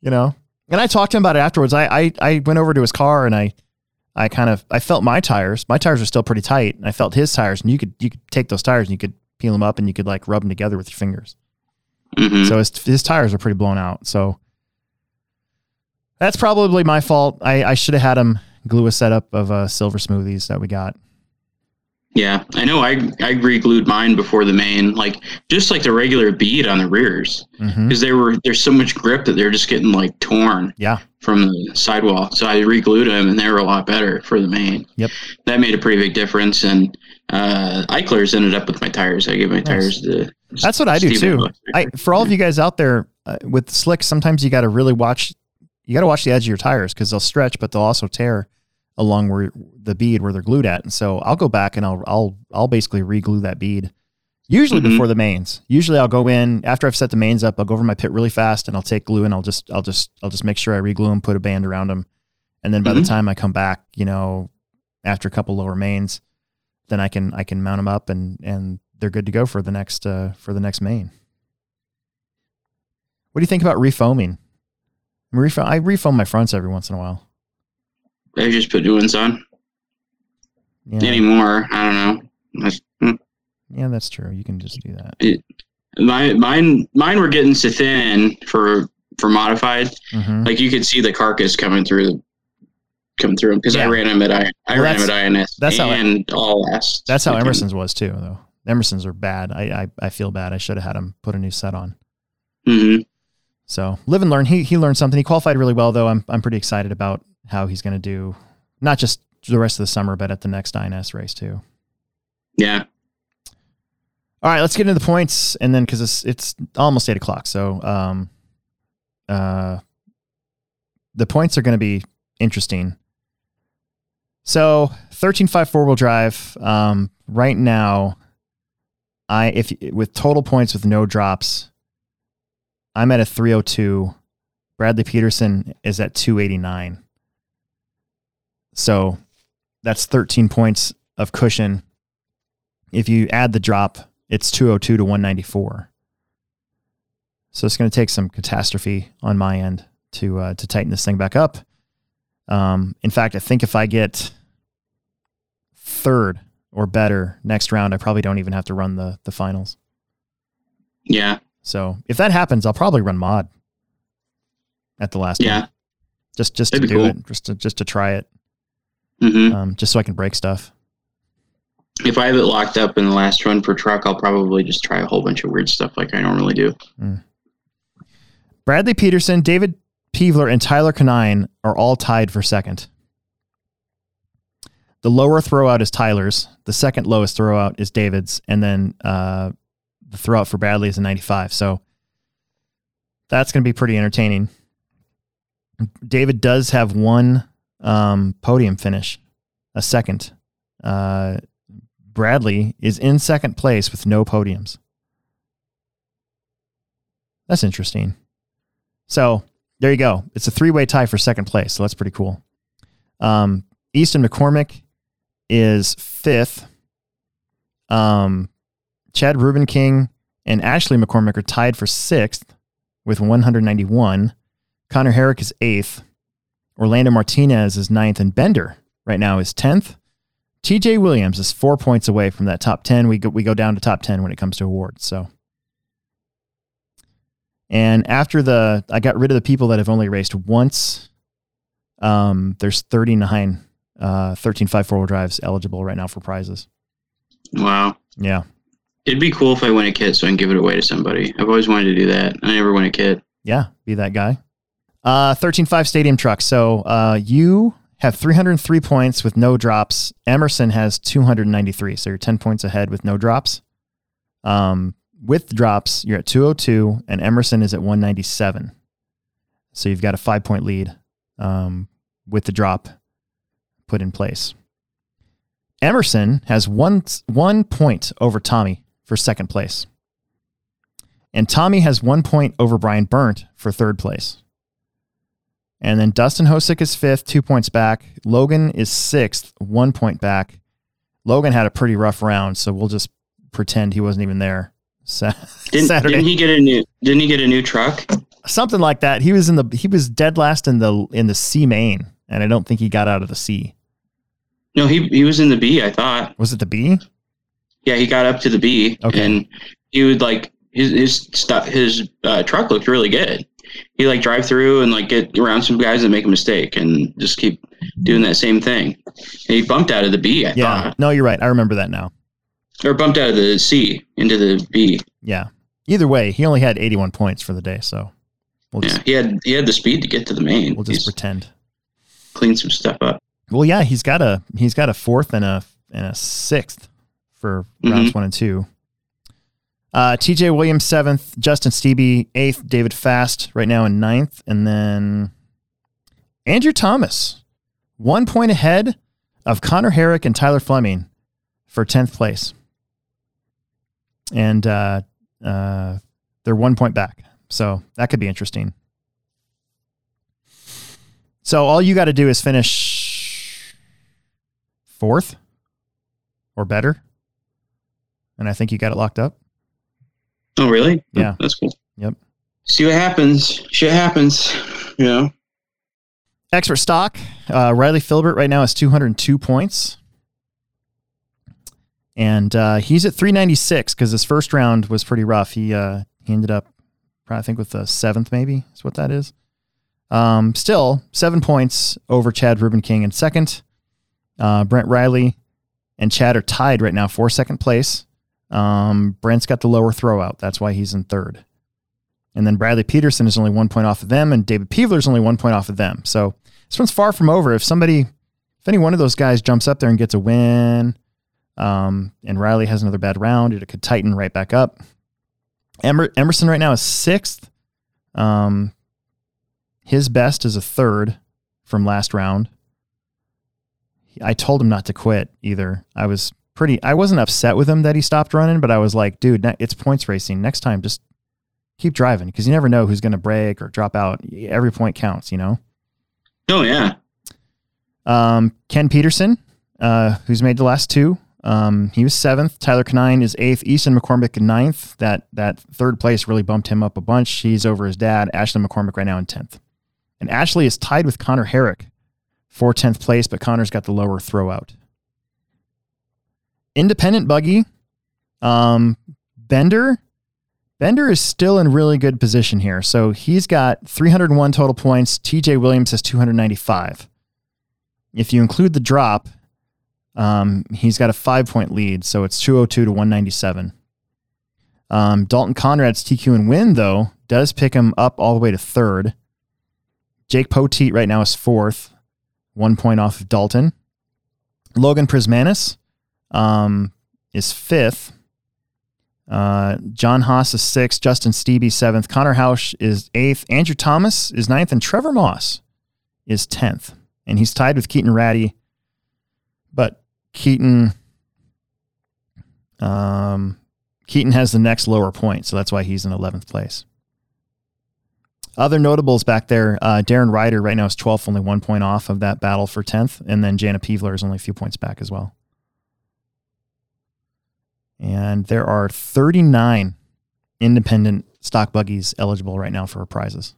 you know. And I talked to him about it afterwards. I, I I went over to his car and I I kind of I felt my tires. My tires were still pretty tight. And I felt his tires, and you could you could take those tires and you could peel them up and you could like rub them together with your fingers. Mhm. So his his tires are pretty blown out. So that's probably my fault. I, I should have had him glue a setup of uh, silver smoothies that we got. Yeah, I know. I I re-glued mine before the main, like just like the regular bead on the rears, because they were there's so much grip that they're just getting like torn Yeah. from the sidewall. So I re-glued them, and they were a lot better for the main. Yep. That made a pretty big difference. And uh, Eichlers ended up with my tires. I gave my tires to. That's what I do too. I, for all of you guys out there uh, with slicks, sometimes you got to really watch. You got to watch the edge of your tires because they'll stretch, but they'll also tear along where the bead where they're glued at. And so I'll go back and I'll I'll I'll basically re-glue that bead. Usually Mhm. before the mains. Usually I'll go in after I've set the mains up. I'll go over my pit really fast and I'll take glue and I'll just I'll just I'll just make sure I re-glue them, put a band around them, and then by the Mhm. time I come back, you know, after a couple lower mains, then I can I can mount them up and and they're good to go for the next uh, for the next main. What do you think about refoaming? I, mean, refo- I refoam my fronts every once in a while. I just put new ones on Yeah, anymore. I don't know. That's, hmm. yeah, that's true. You can just do that. My mine mine were getting so thin for for modified. Mhm. Like you could see the carcass coming through coming through because I ran him at I, I Well, ran him that's- at INS that's how I- and all last. That's how. Emerson's was too, though. Emerson's are bad. I I, I feel bad. I should have had him put a new set on. Mhm. So live and learn. He he learned something. He qualified really well, though. I'm I'm pretty excited about how he's going to do, not just the rest of the summer, but at the next INS race too. Yeah. All right, let's get into the points, and then because it's it's almost eight o'clock, so um, uh, the points are going to be interesting. So thirteen five four wheel drive. Um, right now, I if with total points with no drops, I'm at a three hundred two. Bradley Peterson is at two eighty nine. So that's thirteen points of cushion. If you add the drop, it's 202 to 194. So it's going to take some catastrophe on my end to uh, to tighten this thing back up. Um, in fact, I think if I get third or better next round, I probably don't even have to run the the finals. Yeah. So if that happens, I'll probably run mod at the last Yeah. one. Just just to That'd do cool. it, just to just to try it, hmm um, just so I can break stuff. If I have it locked up in the last run for truck, I'll probably just try a whole bunch of weird stuff like I normally do. Bradley Peterson, David Peevler, and Tyler Canine are all tied for second. The lower throwout is Tyler's. The second lowest throwout is David's, and then uh, the throwout for Bradley is a 95. So that's going to be pretty entertaining. David does have one um, podium finish, a second. Uh, Bradley is in second place with no podiums. That's interesting. So there you go. It's a three way tie for second place. So that's pretty cool. Um, Easton McCormick is fifth. Um, Chad Rubin King and Ashley McCormick are tied for sixth with 191. Connor Herrick is eighth. Orlando Martinez is ninth. And Bender right now is 10th. TJ Williams is four points away from that top 10. We go, we go down to top 10 when it comes to awards. So. And after the, I got rid of the people that have only raced once. Um, there's 39, uh, 13 five four wheel drives eligible right now for prizes. Wow. Yeah. It'd be cool if I win a kit so I can give it away to somebody. I've always wanted to do that. I never win a kit. Yeah. Be that guy. Uh, 13 5 stadium truck. So, uh, you have 303 points with no drops. Emerson has 293. So you're 10 points ahead with no drops. Um, with drops, you're at 202 and Emerson is at 197. So you've got a five point lead um, with the drop put in place. Emerson has one, one point over Tommy for second place. And Tommy has one point over Brian Burnt for third place. And then Dustin Hosick is fifth, two points back. Logan is sixth, one point back. Logan had a pretty rough round, so we'll just pretend he wasn't even there. Sa- <laughs> Didn't, Saturday, didn't he get a new? Didn't he get a new truck? something like that. He was in the he was dead last in the in the C main, and I don't think he got out of the C. No, he he was in the B. I thought. Was it the B? Yeah, he got up to the B, Okay. and he would like his his stuff. His uh, truck looked really good. He like drive through and like get around some guys that make a mistake and just keep doing that same thing. And he bumped out of the B. I Yeah. thought, No, you're right. I remember that now. or bumped out of the C into the B. Yeah. Either way, he only had 81 points for the day, so we'll Yeah, he had he had the speed to get to the main. we'll just He's pretend. clean some stuff up. Well, yeah, he's got a he's got a fourth and a and a sixth for rounds Mhm. one and two. Uh, T.J. Williams seventh, Justin Stevie eighth, David Fast right now in ninth, and then Andrew Thomas one point ahead of Connor Herrick and Tyler Fleming for tenth place, and uh, uh, they're one point back, so that could be interesting. So all you got to do is finish fourth or better. And I think you got it locked up. Oh, really? Yeah. that's cool. Yep. See what happens. Shit happens. You know. Expert stock. Uh, Riley Filbert right now is 202 points. and uh, he's at 396 because his first round was pretty rough. He uh, he ended up, I think, with the seventh maybe is what that is. Um, still seven points over Chad Ruben King in second. Uh, Brent Riley and Chad are tied right now for second place. Um, Brent's got the lower throwout. That's why he's in third. And then Bradley Peterson is only one point off of them, and David Peevler is only one point off of them. So this one's far from over. If somebody, if any one of those guys jumps up there and gets a win, um, and Riley has another bad round, it could tighten right back up. Emer- Emerson right now is sixth. Um, his best is a third from last round. I told him not to quit either. I was pretty, I wasn't upset with him that he stopped running, but I was like, dude, it's points racing. Next time, just keep driving because you never know who's going to break or drop out. Every point counts, you know? Oh, yeah. Um, Ken Peterson, uh, who's made the last two, um, he was seventh. Tyler Canine is eighth. Easton McCormick ninth. That that third place really bumped him up a bunch. He's over his dad, Ashley McCormick, right now in tenth. And Ashley is tied with Connor Herrick for 10th place, but Connor's got the lower throwout. Independent buggy. Um, Bender. Bender is still in really good position here. So he's got 301 total points. TJ Williams has 295. If you include the drop, um, he's got a five point lead. So it's 202 to 197. Um, Dalton Conrad's TQ and win, though, does pick him up all the way to third. Jake Poteet right now is fourth, one point off of Dalton. Logan Prismanis um, is fifth. Uh, John Haas is sixth. Justin Stevie seventh. Connor Hausch is eighth. Andrew Thomas is ninth, and Trevor Moss is tenth. And he's tied with Keaton Ratty. But Keaton, um, Keaton has the next lower point, so that's why he's in eleventh place. Other notables back there, uh, Darren Ryder right now is 12th, only one point off of that battle for 10th. And then Jana Peevler is only a few points back as well. And there are 39 independent stock buggies eligible right now for prizes.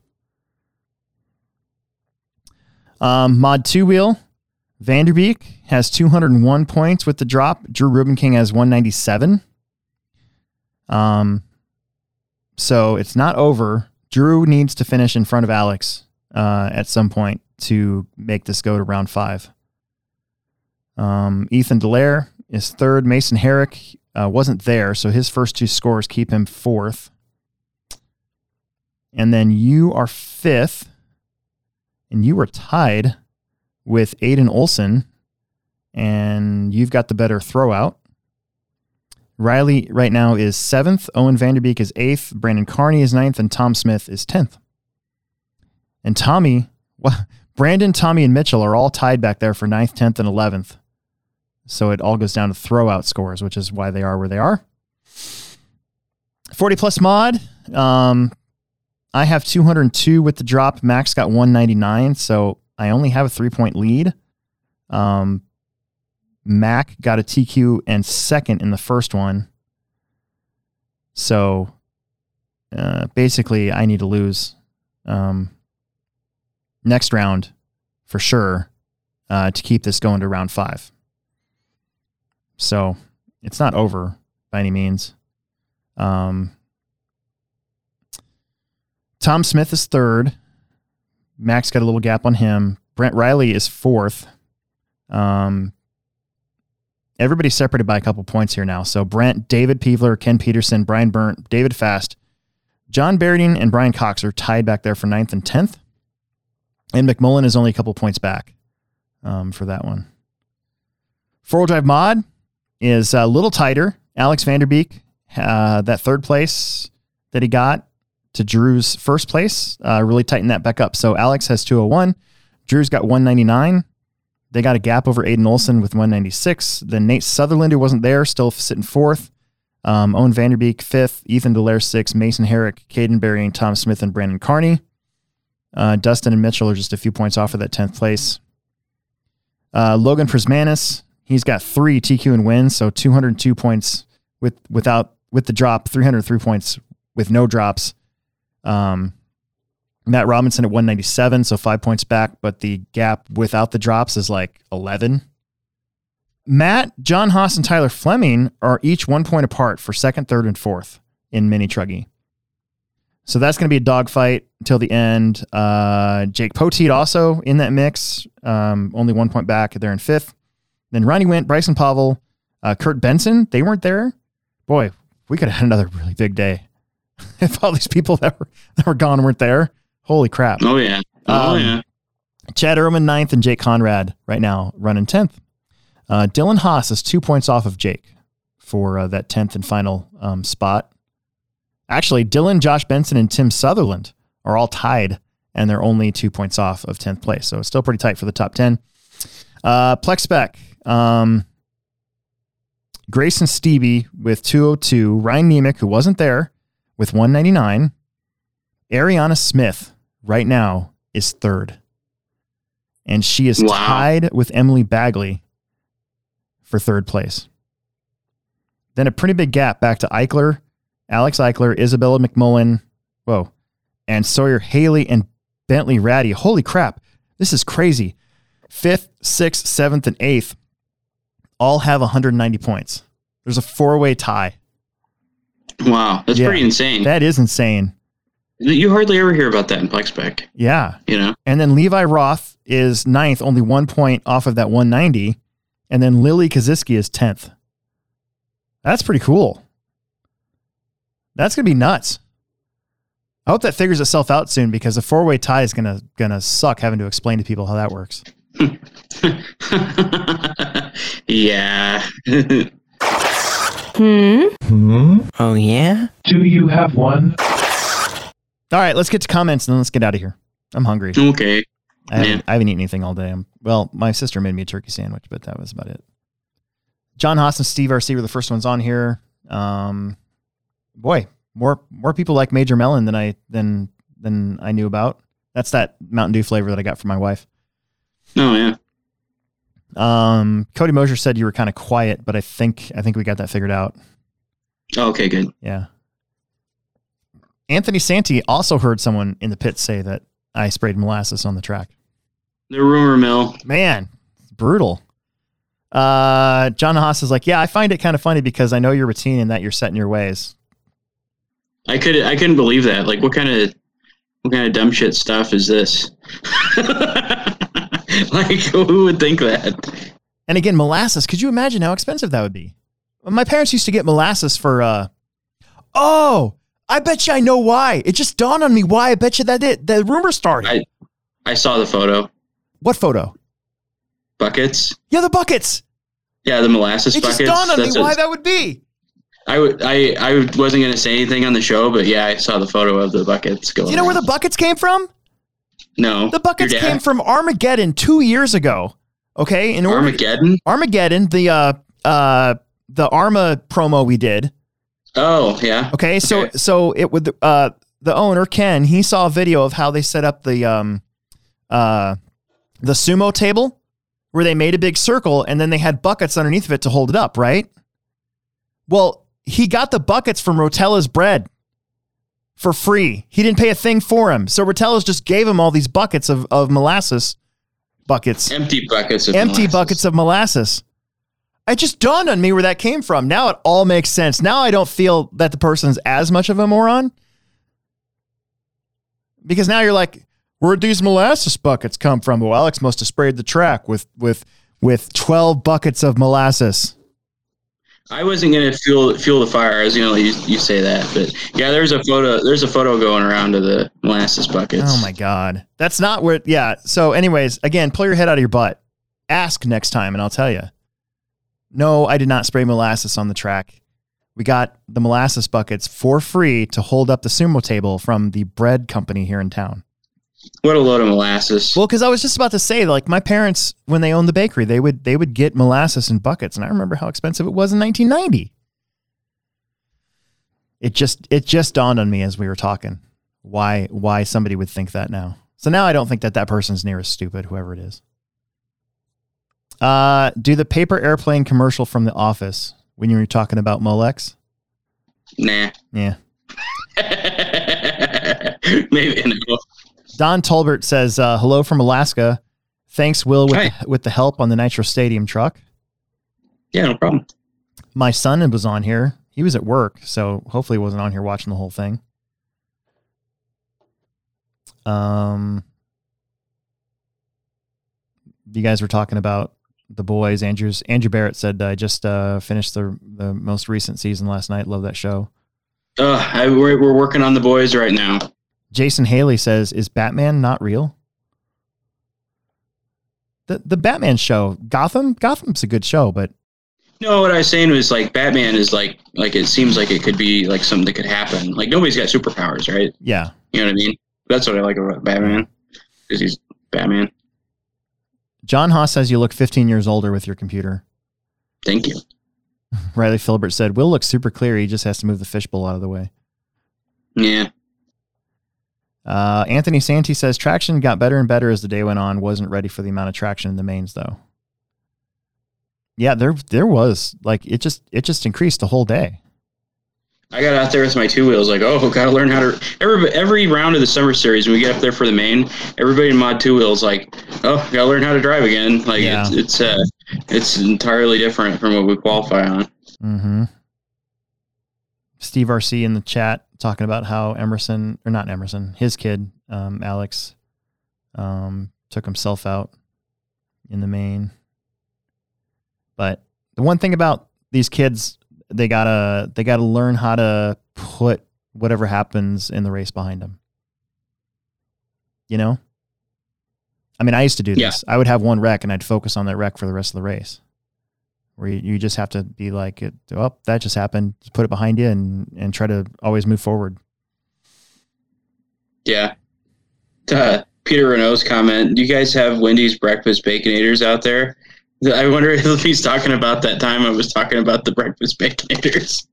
Um, Mod 2 wheel, Vanderbeek has 201 points with the drop. Drew Ruben King has 197. Um, so it's not over. Drew needs to finish in front of Alex uh, at some point to make this go to round five. Um, Ethan Delaire is third. Mason Herrick uh, wasn't there, so his first two scores keep him fourth. And then you are fifth, and you were tied with Aiden Olson, and you've got the better throwout. Riley right now is seventh. Owen Vanderbeek is eighth. Brandon Carney is ninth, and Tom Smith is tenth. And Tommy, <laughs> well, Brandon, Tommy, and Mitchell are all tied back there for ninth, tenth, and eleventh. So it all goes down to throwout scores, which is why they are where they are. 40 plus mod. Um, I have 202 with the drop. Max got 199, so I only have a three point lead. Um, Mac got a TQ and second in the first one. So uh, basically, I need to lose um, next round for sure uh, to keep this going to round five. So it's not over by any means. Um, Tom Smith is third. Max got a little gap on him. Brent Riley is fourth. Um, everybody's separated by a couple points here now. So Brent, David Peevler, Ken Peterson, Brian Burnt, David Fast, John Berding, and Brian Cox are tied back there for ninth and tenth. And McMullen is only a couple points back um, for that one. Four wheel drive mod is a little tighter. Alex Vanderbeek, uh, that third place that he got to Drew's first place, uh, really tightened that back up. So Alex has 201. Drew's got 199. They got a gap over Aiden Olson with 196. Then Nate Sutherland, who wasn't there, still sitting fourth. Um, Owen Vanderbeek, fifth. Ethan Delaire, sixth. Mason Herrick, Caden Berry, and Tom Smith, and Brandon Carney. Uh, Dustin and Mitchell are just a few points off of that 10th place. Uh, Logan Prismanis, he's got three TQ and wins, so 202 points with without with the drop, 303 points with no drops. Um, Matt Robinson at 197, so five points back, but the gap without the drops is like 11. Matt, John Haas, and Tyler Fleming are each one point apart for second, third, and fourth in mini truggy. So that's going to be a dogfight until the end. Uh, Jake Poteet also in that mix, um, only one point back. They're in fifth. Then Ronnie Wint, Bryson Pavel, uh, Kurt Benson, they weren't there. Boy, we could have had another really big day <laughs> if all these people that were that were gone weren't there. Holy crap! Oh yeah. Oh Um, yeah. Chad Ehrman ninth and Jake Conrad right now running tenth. Uh, Dylan Haas is two points off of Jake for uh, that tenth and final um, spot. Actually, Dylan, Josh Benson, and Tim Sutherland are all tied, and they're only two points off of tenth place. So it's still pretty tight for the top ten. Uh, Plex Spec, um, Grayson Stevie with 202, Ryan Nemec, who wasn't there, with 199. Ariana Smith right now is third. And she is Wow. tied with Emily Bagley for third place. Then a pretty big gap back to Eichler, Alex Eichler, Isabella McMullen, whoa, and Sawyer Haley and Bentley Ratty. Holy crap, this is crazy. Fifth, sixth, seventh, and eighth all have 190 points. There's a four way tie. Wow, that's Yeah. pretty insane. That is insane. you hardly ever hear about that in Plexspec. Yeah. You know. And then Levi Roth is ninth, only one point off of that 190. And then Lily Kaziski is 10th. That's pretty cool. That's going to be nuts. I hope that figures itself out soon because a four way tie is going to suck having to explain to people how that works. <laughs> yeah. <laughs> Hmm? Hmm? Oh, yeah? Do you have one? All right, let's get to comments and then let's get out of here. I'm hungry. okay. I haven't, Yeah. I haven't eaten anything all day. I'm, well, my sister made me a turkey sandwich, but that was about it. John Haas and Steve RC were the first ones on here. Um, boy, more more people like Major Melon than I than than I knew about. That's that Mountain Dew flavor that I got from my wife. Oh yeah. Um, Cody Mosier said you were kind of quiet, but I think I think we got that figured out. Okay, good. Yeah. Anthony Santi also heard someone in the pit say that I sprayed molasses on the track. The rumor mill. Man, brutal. Uh, John Haas is like, yeah, I find it kind of funny because I know your routine and that you're set in your ways. I could I couldn't believe that. Like what kind of what kind of dumb shit stuff is this? <laughs> <laughs> like who would think that? And again, molasses. Could you imagine how expensive that would be? My parents used to get molasses for. uh Oh, I bet you I know why. It just dawned on me why. I bet you that it. The rumor started. I I saw the photo. what photo? Buckets. Yeah, the buckets. Yeah, the molasses It just buckets. dawned on me why that would be. I would I I wasn't gonna say anything on the show, but yeah, I saw the photo of the buckets going. Do you know where the buckets came from? No The buckets came from Armageddon two years ago. Okay, in order Armageddon. Armageddon, the uh uh the Arrma promo we did. Oh yeah. Okay, so Okay. so it would uh the owner Ken he saw a video of how they set up the um uh the sumo table where they made a big circle and then they had buckets underneath of it to hold it up, right? Well, he got the buckets from Rotella's bread for free. He didn't pay a thing for him. So Rotella's just gave him all these buckets of, of molasses buckets Empty buckets of empty molasses. buckets of molasses. It just dawned on me where that came from. Now it all makes sense. Now I don't feel that the person's as much of a moron. Because now you're like, where'd these molasses buckets come from? Well, Alex must have sprayed the track with with with 12 buckets of molasses. I wasn't gonna fuel fuel the fire. I was gonna let you, you say that, but yeah, there's a photo. There's a photo going around of the molasses buckets. Oh my god. That's not where yeah. So anyways, again, pull your head out of your butt. Ask next time and I'll tell you. No, I did not spray molasses on the track. We got the molasses buckets for free to hold up the sumo table from the bread company here in town. What a load of molasses. Well, because I was just about to say, like my parents, when they owned the bakery, they would they would get molasses in buckets, and I remember how expensive it was in 1990. It just it just dawned on me as we were talking why why somebody would think that now. So now I don't think that that person's near as stupid, whoever it is. Uh, do the paper airplane commercial from The Office when you were talking about Molex? Nah. Yeah. <laughs> Maybe no. Don Tolbert says, uh, "Hello from Alaska. Thanks, Will, with the, with the help on the Nitro Stadium truck." Yeah, no problem. My son was on here. He was at work, so hopefully he wasn't on here watching the whole thing. Um, you guys were talking about the boys. Andrew's Andrew Barrett said I just uh, finished the the most recent season last night. Love that show. Uh, I, we're, we're working on the boys right now. Jason Haley says, "Is Batman not real?" The the Batman show, Gotham. Gotham's a good show, but No, what I was saying was like Batman is like like it seems like it could be like something that could happen. Like nobody's got superpowers, right? yeah, You know what I mean? That's what I like about Batman because he's Batman. John Haas says you look 15 years older with your computer. Thank you. <laughs> Riley Filbert said, Will looks super clear. He just has to move the fishbowl out of the way. Yeah. Uh, Anthony Santi says traction got better and better as the day went on. Wasn't ready for the amount of traction in the mains though. Yeah, there there was like it just it just increased the whole day. I got out there with my two wheels, like, oh, gotta learn how to. Every every round of the summer series, when we get up there for the main, everybody in mod two wheels, like, oh, gotta learn how to drive again. Like, Yeah. it's it's uh, it's entirely different from what we qualify on. Mm-hmm. Steve RC in the chat talking about how Emerson or not Emerson, his kid, um, Alex, um, took himself out in the main. But the one thing about these kids, they gotta they gotta learn how to put whatever happens in the race behind them. You know. I mean, I used to do Yeah. this. I would have one wreck, and I'd focus on that wreck for the rest of the race where you, you just have to be like, it, oh, that just happened. Just put it behind you and, and try to always move forward. Yeah. Uh, Peter Renault's comment: Do you guys have Wendy's breakfast baconators out there? I wonder <laughs> if he's talking about that time I was talking about the breakfast <laughs> baconators.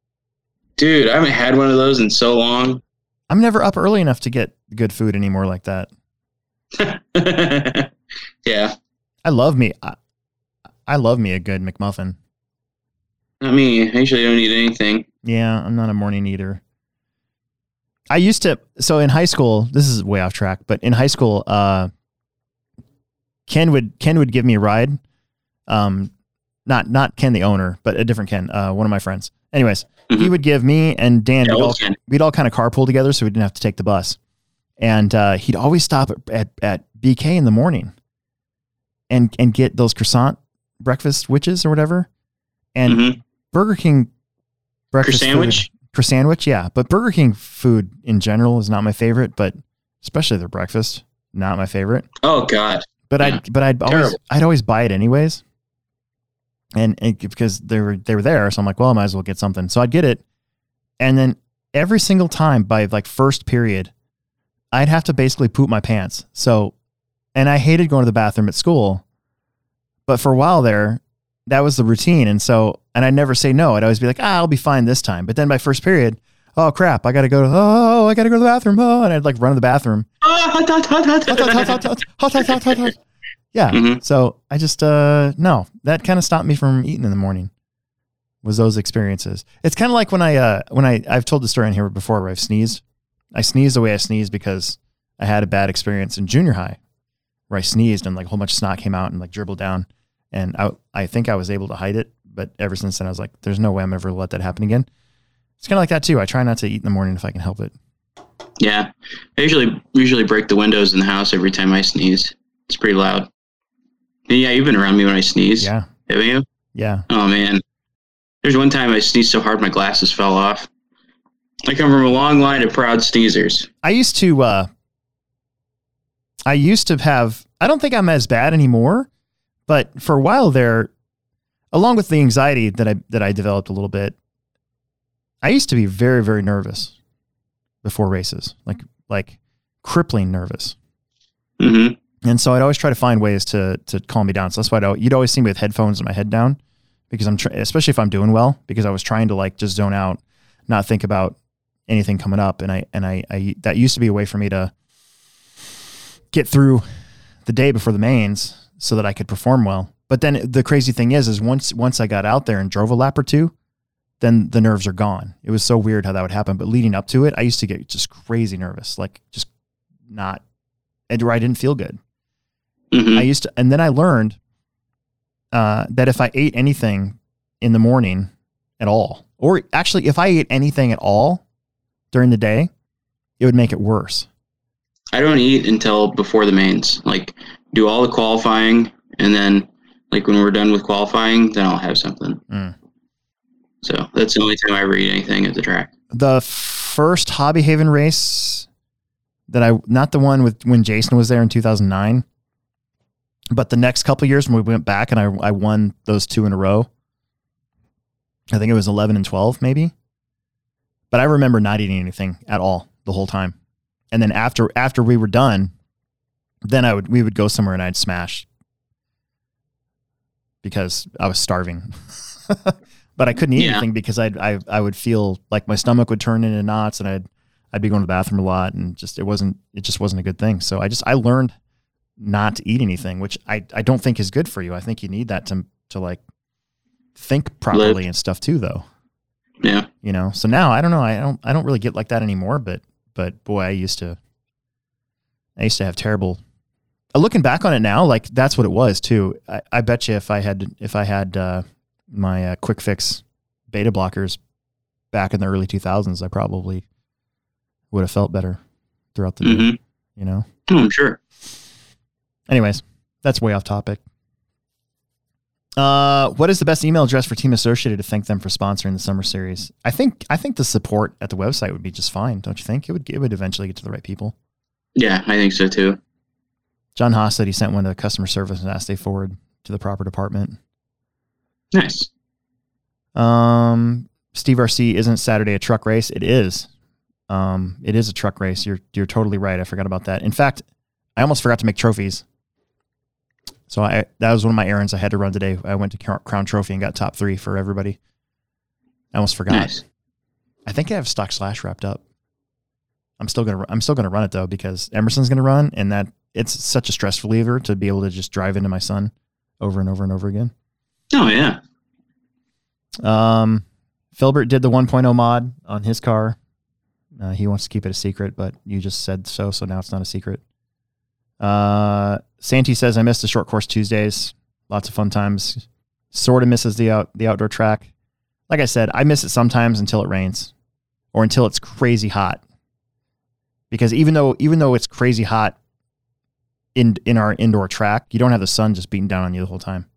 Dude, I haven't had one of those in so long. I'm never up early enough to get good food anymore like that. <laughs> yeah. I love me. I, I love me a good McMuffin. I mean, I usually don't eat anything. Yeah, I'm not a morning eater. I used to so in high school, this is way off track, but in high school, uh Ken would Ken would give me a ride. Um not not Ken the owner, but a different Ken, uh one of my friends. Anyways, he Mhm. would give me and Dan Yeah, we'd, all, we'd all kind of carpool together so we didn't have to take the bus. And uh he'd always stop at, at, at BK in the morning and and get those croissant breakfast witches or whatever. And Mhm. Burger King breakfast food- sandwich? for sandwich, yeah. But Burger King food in general is not my favorite, but especially their breakfast, not my favorite. Oh God. But Yeah. I'd but I'd always I'd always buy it anyways. And, and because they were they were there, so I'm like, well, I might as well get something. So I'd get it, and then every single time by like first period, I'd have to basically poop my pants. So, and I hated going to the bathroom at school, but for a while there, that was the routine. And so, and I'd never say no. I'd always be like, ah, I'll be fine this time. But then by first period, oh crap, I got to go to, oh, I got to go to the bathroom. Oh, and I'd like run to the bathroom. <laughs> Yeah. Mm-hmm. So I just, uh, no, that kind of stopped me from eating in the morning was those experiences. It's kind of like when I, uh, when I, I've told the story in here before where I've sneezed. I sneezed the way I sneezed because I had a bad experience in junior high where I sneezed and like a whole bunch of snot came out and like dribbled down. And I, I think I was able to hide it. But ever since then, I was like, there's no way I'm ever let that happen again. It's kind of like that too. I try not to eat in the morning if I can help it. Yeah. I usually usually break the windows in the house every time I sneeze. It's pretty loud. Yeah, you've been around me when I sneeze. Yeah. Haven't you? Yeah. Oh man. There's one time I sneezed so hard my glasses fell off. I come from a long line of proud sneezers. I used to uh I used to have I don't think I'm as bad anymore, but for a while there along with the anxiety that I that I developed a little bit, I used to be very very nervous before races. Like like crippling nervous. Mm-hmm. And so I'd always try to find ways to to calm me down. So that's why I'd, you'd always see me with headphones and my head down because I'm tr- especially if I'm doing well because I was trying to like just zone out, not think about anything coming up. And I and I, I that used to be a way for me to get through the day before the mains so that I could perform well. But then the crazy thing is, is once once I got out there and drove a lap or two, then the nerves are gone. It was so weird how that would happen. But leading up to it, I used to get just crazy nervous, like just not, and where I didn't feel good. Mm-hmm. I used to, and then I learned uh, that if I ate anything in the morning at all. Or actually, if I ate anything at all during the day, it would make it worse. I don't eat until before the mains. Like do all the qualifying, and then like when we're done with qualifying, then I'll have something. Mm. So that's the only time I ever eat anything at the track. The first Hobby Haven race that I, not the one with when Jason was there in 2009, but the next couple years when we went back and I, I won those two in a row. I think it was 11 and 12, maybe. But I remember not eating anything at all the whole time. And then after after we were done, then I would we would go somewhere and I'd smash because I was starving. <laughs> but I couldn't eat Yeah. anything because I'd, I I would feel like my stomach would turn into knots and I'd I'd be going to the bathroom a lot and just it wasn't it just wasn't a good thing. So I just I learned not to eat anything, which I, I don't think is good for you. I think you need that to to like think properly and stuff too though. Yeah. You know. So now I don't know. I don't I don't really get like that anymore, but but boy, I used to I used to have terrible uh, looking back on it now, like that's what it was too. I, I bet you if I had if I had uh, my uh, quick fix beta blockers back in the early 2000s, I probably would have felt better throughout the day. Mhm. You know. Oh, I'm sure. Anyways, that's way off topic. Uh, what is the best email address for Team Associated to thank them for sponsoring the summer series? I think I think the support at the website would be just fine, don't you think? It would it would eventually get to the right people. Yeah, I think so too. John Haas said he sent one to customer service and asked they forward to the proper department. Nice. Um, Steve RC isn't Saturday a truck race? It is. Um, it is a truck race. You're you're totally right. I forgot about that. In fact, I almost forgot to make trophies. So I that was one of my errands I had to run today. I went to Crown Trophy and got top three for everybody. I almost forgot. Nice. I think I have stock slash wrapped up. I'm still gonna I'm still gonna run it though because Emerson's gonna run and that it's such a stress reliever to be able to just drive into my son over and over and over again. Oh yeah. Um, Filbert did the 1.0 mod on his car. Uh, he wants to keep it a secret, but you just said so, so now it's not a secret. Uh, Santi says I missed the short course Tuesdays. Lots of fun times. Sort of misses the out the outdoor track. Like I said, I miss it sometimes until it rains, or until it's crazy hot. Because even though even though it's crazy hot in in our indoor track, you don't have the sun just beating down on you the whole time.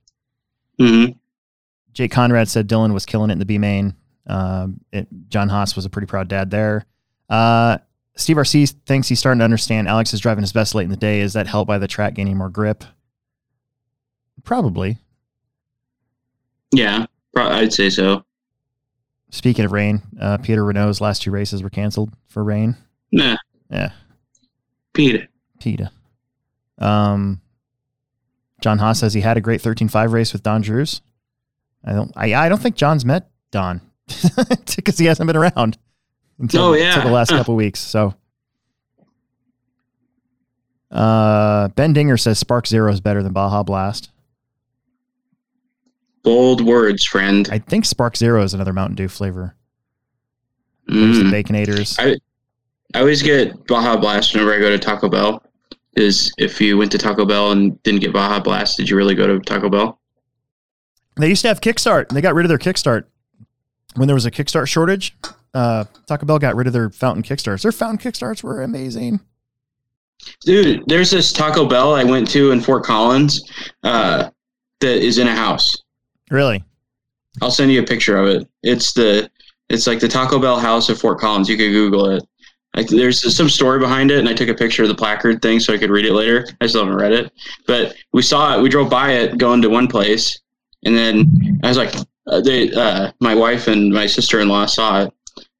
Mm-hmm. Jake Conrad said Dylan was killing it in the B main. Um, it, John Haas was a pretty proud dad there. Uh, Steve RC thinks he's starting to understand Alex is driving his best late in the day. Is that helped by the track gaining more grip? Probably. Yeah, I'd say so. Speaking of rain, uh, Peter Renault's last two races were canceled for rain. Nah, Yeah, Pete. Peter. Um, John Haas says he had a great 13.5 race with Don Drews. I don't. I, I don't think John's met Don <laughs> because he hasn't been around until, Oh, yeah. until the last couple weeks. So, uh, Ben Dinger says Spark Zero is better than Baja Blast. Bold words, friend. I think Spark Zero is another Mountain Dew flavor. There's Mm. the Baconators. I I always get Baja Blast whenever I go to Taco Bell. Is if you went to Taco Bell and didn't get Baja Blast, did you really go to Taco Bell? They used to have Kickstart. And they got rid of their Kickstart when there was a Kickstart shortage. Uh, Taco Bell got rid of their fountain Kickstarts. Their fountain Kickstarts were amazing. Dude, there's this Taco Bell I went to in Fort Collins uh, that is in a house. Really? I'll send you a picture of it. It's the it's like the Taco Bell house of Fort Collins. You could Google it. Like there's some story behind it, and I took a picture of the placard thing so I could read it later. I still haven't read it, but we saw it. We drove by it going to one place, and then I was like, uh, they, uh, my wife and my sister in law saw it,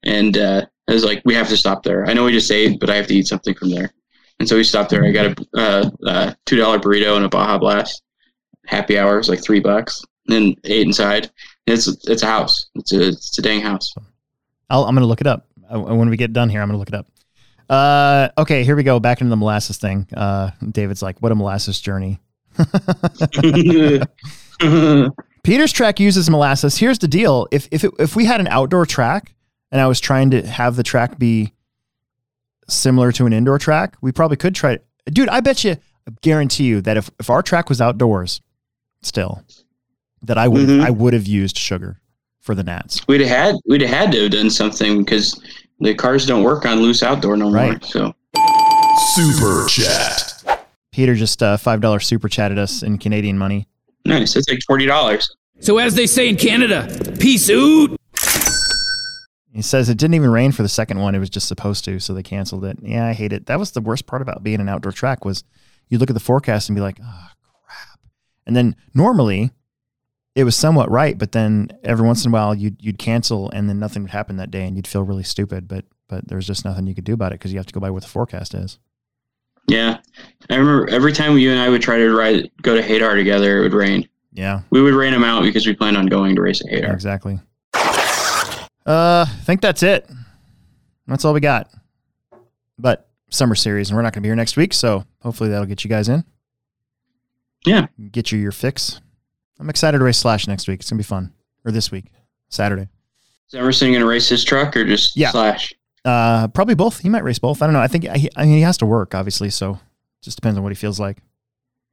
and uh, I was like, we have to stop there. I know we just ate, but I have to eat something from there. And so we stopped there. I got a uh, uh, two dollar burrito and a Baja Blast. Happy hour was like three bucks. And then ate inside. It's it's a house. It's a it's a dang house. I'll, I'm going to look it up. When we get done here, I'm going to look it up. Uh, okay, here we go. Back into the molasses thing. Uh, David's like, what a molasses journey. <laughs> <laughs> Peter's track uses molasses. Here's the deal: if if it, if we had an outdoor track and I was trying to have the track be similar to an indoor track, we probably could try. it. Dude, I bet you, I guarantee you that if if our track was outdoors, still, that I would Mhm. I would have used sugar for the gnats. We'd have had we'd have had to have done something because the cars don't work on loose outdoor no more. Right. So Super chat. Peter just uh, five dollar super chatted us in Canadian money. nice. That's like forty dollars. So, as they say in Canada, peace out. He says it didn't even rain for the second one; it was just supposed to, so they canceled it. Yeah, I hate it. That was the worst part about being an outdoor track was you look at the forecast and be like, "Oh crap!" And then normally it was somewhat right, but then every once in a while you'd you'd cancel, and then nothing would happen that day, and you'd feel really stupid. But but there's just nothing you could do about it because you have to go by what the forecast is. Yeah, I remember every time you and I would try to ride go to Hadar together, it would rain. Yeah, We would rain them out because we planned on going to race at Hadar. exactly. Uh, I think that's it. That's all we got. But summer series, and we're not going to be here next week, so hopefully that'll get you guys in. Yeah. get you your fix. I'm excited to race Slash next week. It's gonna be fun. Or this week, Saturday. Is Emerson going to race his truck or just Yeah. Slash? Uh, probably both. He might race both. I don't know. I think he, I mean he has to work, obviously. So just depends on what he feels like.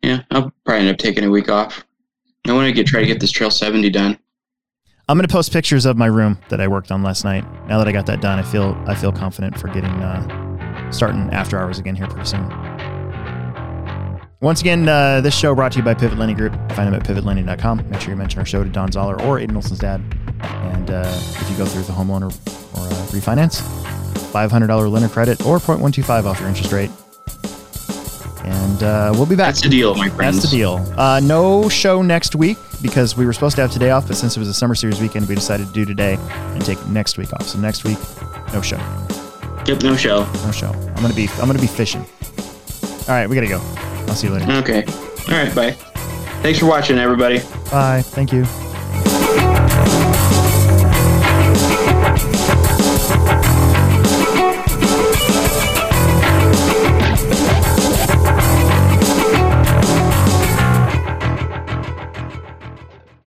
Yeah, I'll probably end up taking a week off. I want to get try to get this Trail 70 done. I'm gonna post pictures of my room that I worked on last night. Now that I got that done, I feel I feel confident for getting uh, starting after hours again here pretty soon. Once again, uh, this show brought to you by Pivot Lending Group. Find them at pivotlending.com. Make sure you mention our show to Don Zoller or Aiden Olson's dad. And uh, if you go through the homeowner or uh, refinance, $500 lender credit or 0.125 off your interest rate. And uh, we'll be back. That's the deal, my friends. That's the deal. Uh, no show next week because we were supposed to have today off, but since it was a summer series weekend, we decided to do today and take next week off. So next week, no show, Yep, no show. no show. I'm gonna be I'm gonna be fishing. All right, we gotta go. I'll see you later. Okay. All right, bye. Thanks for watching, everybody. Bye. Thank you.